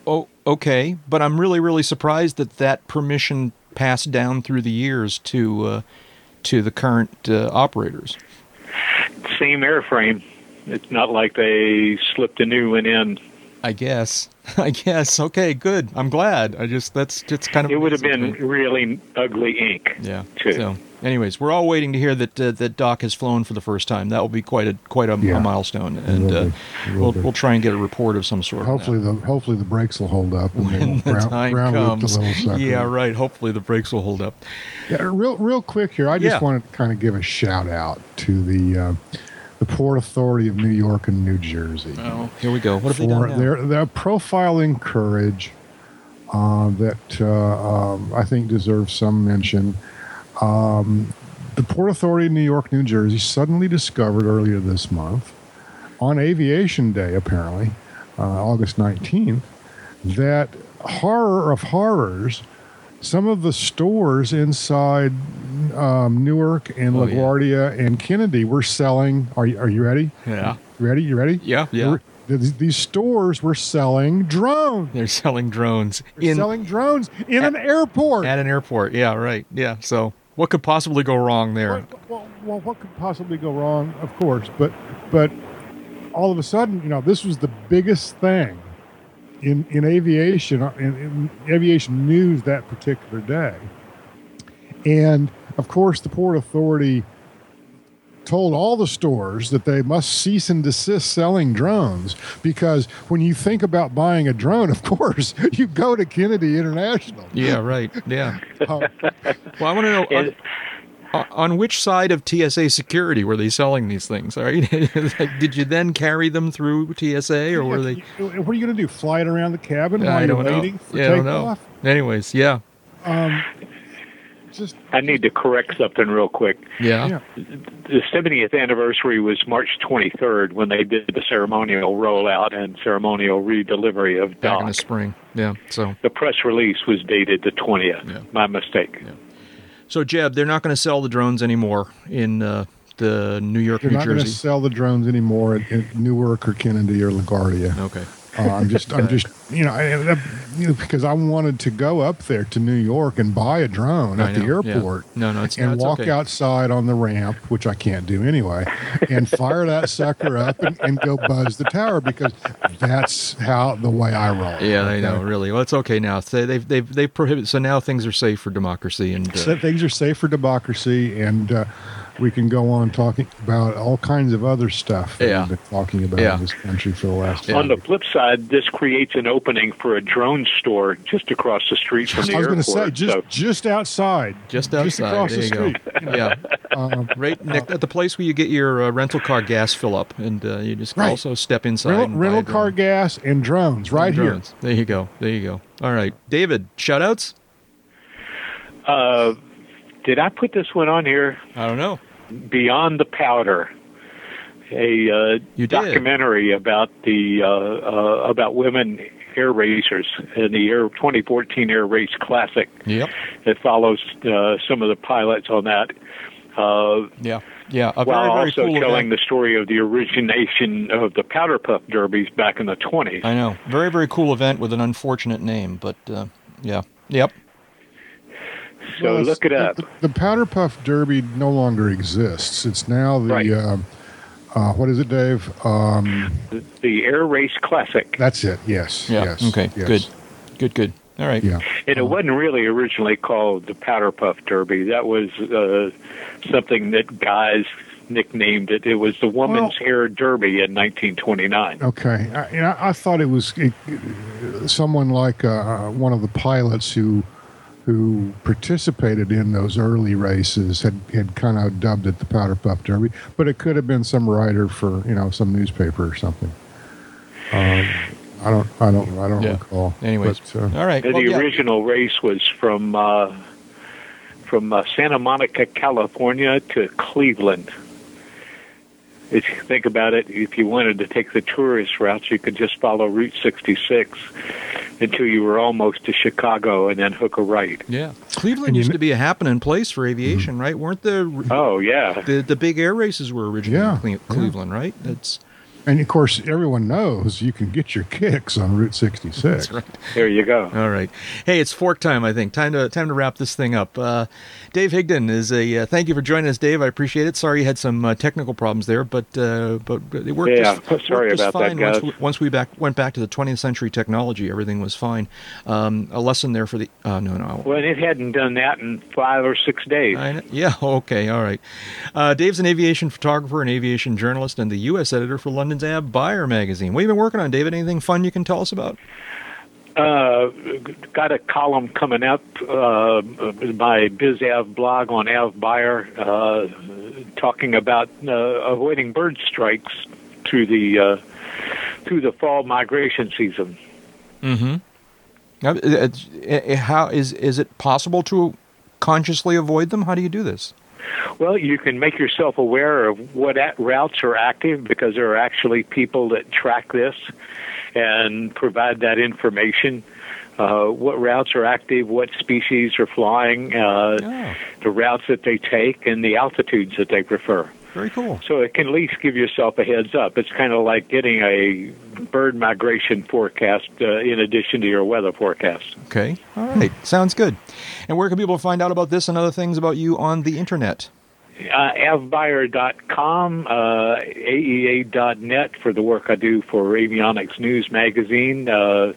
S3: Oh, okay, but I'm really, really surprised that that permission passed down through the years to uh, to the current uh, operators.
S6: Same airframe. It's not like they slipped a new one in.
S3: I guess. I guess. Okay, good. I'm glad. I just that's just kind of.
S6: It would have been really ugly ink.
S3: Yeah.
S6: too.
S3: So, anyways, we're all waiting to hear that uh, that Doc has flown for the first time. That will be quite a quite a,
S5: Yeah.
S3: a milestone, and uh,
S5: be. It will
S3: we'll
S5: be.
S3: we'll try and get a report of some sort.
S5: hopefully the hopefully the brakes will hold up and
S3: when the
S5: ground,
S3: time
S5: ground
S3: comes.
S5: the little sucker.
S3: Yeah, right. Hopefully the brakes will hold up.
S5: Yeah, real real quick here. I just
S3: Yeah.
S5: want to kind of give a shout out to the uh, the Port Authority of New York and New Jersey
S3: Oh, here we go. What have they done now?
S5: their their profiling courage uh, that uh, um, I think deserves some mention. Um, the Port Authority of New York, New Jersey, suddenly discovered earlier this month, on Aviation Day, apparently, uh, August nineteenth, that horror of horrors. Some of the stores inside um, Newark and
S3: Oh, yeah.
S5: LaGuardia and Kennedy were selling. Are you, are you ready?
S3: Yeah.
S5: Ready? You ready?
S3: Yeah, yeah.
S5: were- these stores were selling drones.
S3: They're selling drones
S5: They're
S3: in
S5: selling drones in an airport.
S3: at an airport. Yeah, right. Yeah. So what could possibly go wrong there?
S5: Well, well, what could possibly go wrong? Of course, but but all of a sudden, you know, this was the biggest thing in in aviation in, in aviation news that particular day, and of course, the port authority told all the stores that they must cease and desist selling drones because when you think about buying a drone, of course, you go to Kennedy International.
S3: Yeah, right. Yeah.
S5: Um,
S3: Well, I want to know on, on which side of TSA security were they selling these things? All right. like, did you then carry them through TSA, or were they?
S5: What are you going to do? Fly it around the cabin while
S3: I
S5: you're
S3: don't know.
S5: waiting for
S3: Yeah, I don't know.
S5: takeoff?
S3: Anyways, yeah,
S5: Um, just
S6: I need to correct something real quick.
S3: yeah,
S5: yeah.
S6: The 70th anniversary was March 23rd when they did the ceremonial rollout and ceremonial redelivery of
S3: back in the spring. Yeah. So,
S6: The press release was dated the 20th.
S3: Yeah.
S6: My mistake.
S3: so Jeb, they're not going to sell the drones anymore in uh, the New York,
S5: They're
S3: New
S5: not going to
S3: Jersey.
S5: sell the drones anymore at, at Newark or Kennedy or LaGuardia.
S3: Okay.
S5: Uh, I'm just, I'm just, you know, I, you know, because I wanted to go up there to New York and buy a drone at the
S3: know, yeah.
S5: airport.
S3: No, no, it's
S5: and
S3: no, it's
S5: walk
S3: okay.
S5: outside on the ramp, which I can't do anyway, and fire that sucker up and, and go buzz the tower because that's how the way I roll.
S3: Yeah, I
S5: okay?
S3: know. Really, well, it's okay now. So they've they've they've prohibited. So now things are safe for democracy and. Uh,
S5: So things are safe for democracy, and uh, we can go on talking about all kinds of other stuff that
S3: Yeah.
S5: we've been talking about
S3: Yeah.
S5: in this country for the last.
S3: Yeah.
S6: On the flip side, this creates an opening for a drone store just across the street from the
S5: I was going to say just
S6: so
S5: just outside,
S3: just outside.
S5: just across
S3: there
S5: the
S3: you
S5: street.
S3: go. Yeah,
S5: Um,
S3: right next at the place where you get your uh, rental car gas fill up, and uh, you just
S5: Right.
S3: also step inside.
S5: rental,
S3: and
S5: rental car gas and drones right here.
S3: Drones. There you go. There you go. All right, David. Shoutouts.
S6: uh, did I put this one on here?
S3: I don't know.
S6: Beyond the Powder, a uh, documentary about the uh, uh, about women air racers in the Air 2014 Air Race Classic.
S3: Yep.
S6: It follows uh, some of the pilots on that. Uh,
S3: Yeah. Yeah. A
S6: while
S3: very very
S6: also
S3: cool
S6: telling
S3: event.
S6: the story of the origination of the powder puff derbies back in the 20s.
S3: I know. Very very cool event with an unfortunate name, but uh, yeah. Yep.
S6: So
S5: Well,
S6: look it up.
S5: The, the Powder Puff Derby no longer exists. It's now the
S6: Right.
S5: uh, Uh, what is it, Dave? Um,
S6: The, the Air Race Classic.
S5: that's it. Yes.
S3: Yeah.
S5: Yes.
S3: okay.
S5: yes.
S3: Good. Good. Good. All right.
S5: Yeah.
S6: And it wasn't really originally called the Powder Puff Derby. That was uh, something that guys nicknamed it. It was the Woman's
S5: Well-
S6: Air Derby in 1929.
S5: Okay. I, you know, I thought it was it, someone like uh, one of the pilots who who participated in those early races had, had kind of dubbed it the Powder Puff Derby, but it could have been some writer for you know some newspaper or something. Um, I don't I don't I don't
S3: Yeah.
S5: recall.
S3: Anyways.
S5: But, uh,
S3: All right.
S6: And
S3: Well,
S6: the
S3: yeah.
S6: original race was from uh, from uh, Santa Monica, California to Cleveland. If you think about it, if you wanted to take the tourist route, you could just follow Route 66 until you were almost to Chicago and then hook a right.
S3: Yeah. Cleveland used to be a happening place for aviation, right? Weren't the
S6: Oh, yeah.
S3: the the big air races were originally
S5: Yeah,
S3: in Cle-
S5: yeah.
S3: Cleveland, right? That's
S5: and of course, everyone knows you can get your kicks on Route 66.
S3: that's right.
S6: There you go.
S3: All right. Hey, it's fork time. I think time to time to wrap this thing up. Uh, Dave Higdon is a. Uh, thank you for joining us, Dave. I appreciate it. Sorry you had some uh, technical problems there, but uh, but it worked.
S6: Yeah,
S3: just,
S6: sorry
S3: worked just
S6: about that,
S3: fine once
S6: guys.
S3: we, once we back went back to the 20th century technology. Everything was fine. Um, a lesson there for the. Uh, no, no.
S6: Well, it hadn't done that in five or six days.
S3: I yeah. Okay. All right. Uh, Dave's an aviation photographer and aviation journalist, and the U.S. editor for London's AvBuyer magazine. What have you been working on, David? Anything fun you can tell us about?
S6: uh, got a column coming up, uh, my BizAv blog on AvBuyer, uh, talking about uh, avoiding bird strikes through the uh, through the fall migration season.
S3: Mm-hmm. Now, it's- uh, How is is it possible to consciously avoid them? How do you do this?
S6: Well, you can make yourself aware of what at- routes are active because there are actually people that track this and provide that information. Uh, what routes are active, what species are flying, uh,
S3: Oh,
S6: the routes that they take, and the altitudes that they prefer.
S3: Very cool.
S6: So it can at least give yourself a heads up. It's kind of like getting a bird migration forecast uh, in addition to your weather forecast.
S3: Okay. All right. Sounds good. And where can people find out about this and other things about you on the internet?
S6: Uh, avbuyer.com, uh, aea.net for the work I do for Avionics News Magazine, uh,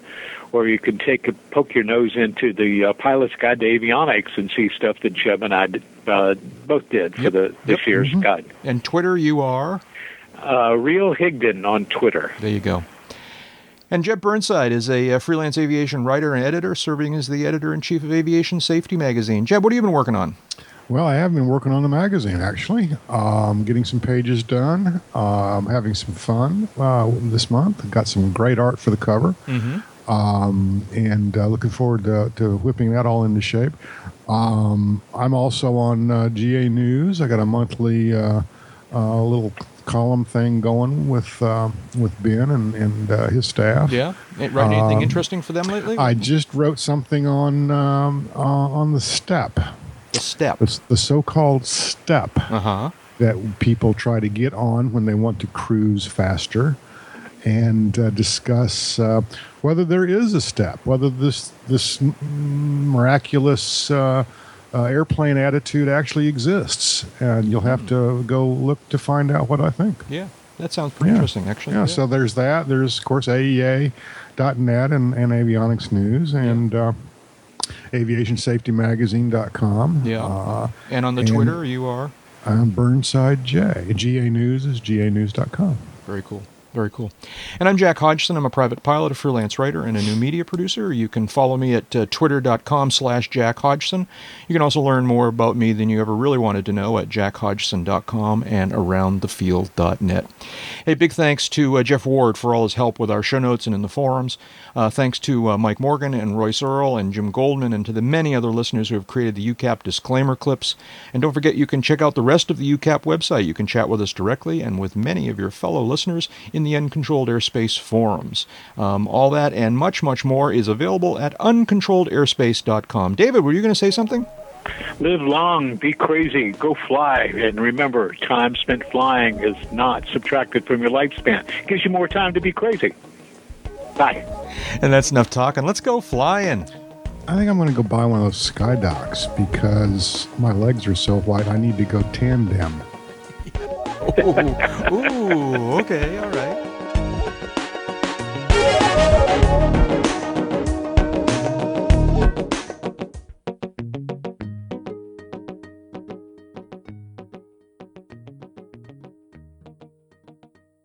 S6: or you can take a, poke your nose into the uh, Pilot's Guide to Avionics and see stuff that Jeb and I did, uh, both did for
S3: Yep.
S6: the this
S3: Yep.
S6: year's guide.
S3: And Twitter, you are.
S6: Uh, Real Higdon on Twitter.
S3: There you go. And Jeb Burnside is a, uh freelance aviation writer and editor, serving as the editor in chief of Aviation Safety Magazine. Jeb, what have you been working on?
S5: Well, I have been working on the magazine actually, um, getting some pages done, um, having some fun uh, this month. I got some great art for the cover, um, and uh, looking forward to, to whipping that all into shape. Um, I'm also on uh, GA News. I got a monthly uh, uh, little column thing going with uh, with Ben and and uh, his staff.
S3: Yeah. Writing anything
S5: Um,
S3: interesting for them lately?
S5: I just wrote something on um, uh, on the step,
S3: the step.
S5: the, the so-called step
S3: Uh huh.
S5: that people try to get on when they want to cruise faster, and uh, discuss uh, whether there is a step, whether this this miraculous uh, uh, airplane attitude actually exists, and you'll have to go look to find out what I think.
S3: Yeah. That sounds pretty
S5: Yeah.
S3: interesting, actually.
S5: Yeah, so there's that. There's of course AEA.net and, and Avionics News and uh, AviationSafetyMagazine.com.
S3: Yeah.
S5: Uh,
S3: and on the
S5: and-
S3: Twitter, you are.
S5: I'm Burnside J. GA News is GANews.com.
S3: Very cool. Very cool. And I'm Jack Hodgson. I'm a private pilot, a freelance writer, and a new media producer. You can follow me at uh, twitter.com slash Jack Hodgson. You can also learn more about me than you ever really wanted to know at jackhodgson.com and aroundthefield.net. Hey, big thanks to uh, Jeff Ward for all his help with our show notes and in the forums. Uh, thanks to uh, Mike Morgan and Royce Earl and Jim Goldman and to the many other listeners who have created the UCAP disclaimer clips. And don't forget, you can check out the rest of the UCAP website. You can chat with us directly and with many of your fellow listeners in the Uncontrolled Airspace forums. Um, all that and much, much more is available at uncontrolledairspace.com. David, were you going to say something?
S6: Live long, be crazy, go fly, and remember, time spent flying is not subtracted from your lifespan. It gives you more time to be crazy. Bye.
S3: And that's enough talking. Let's go flying.
S5: I think I'm going to go buy one of those sky docks because my legs are so white I need to go tandem.
S3: ooh, ooh, okay, all right.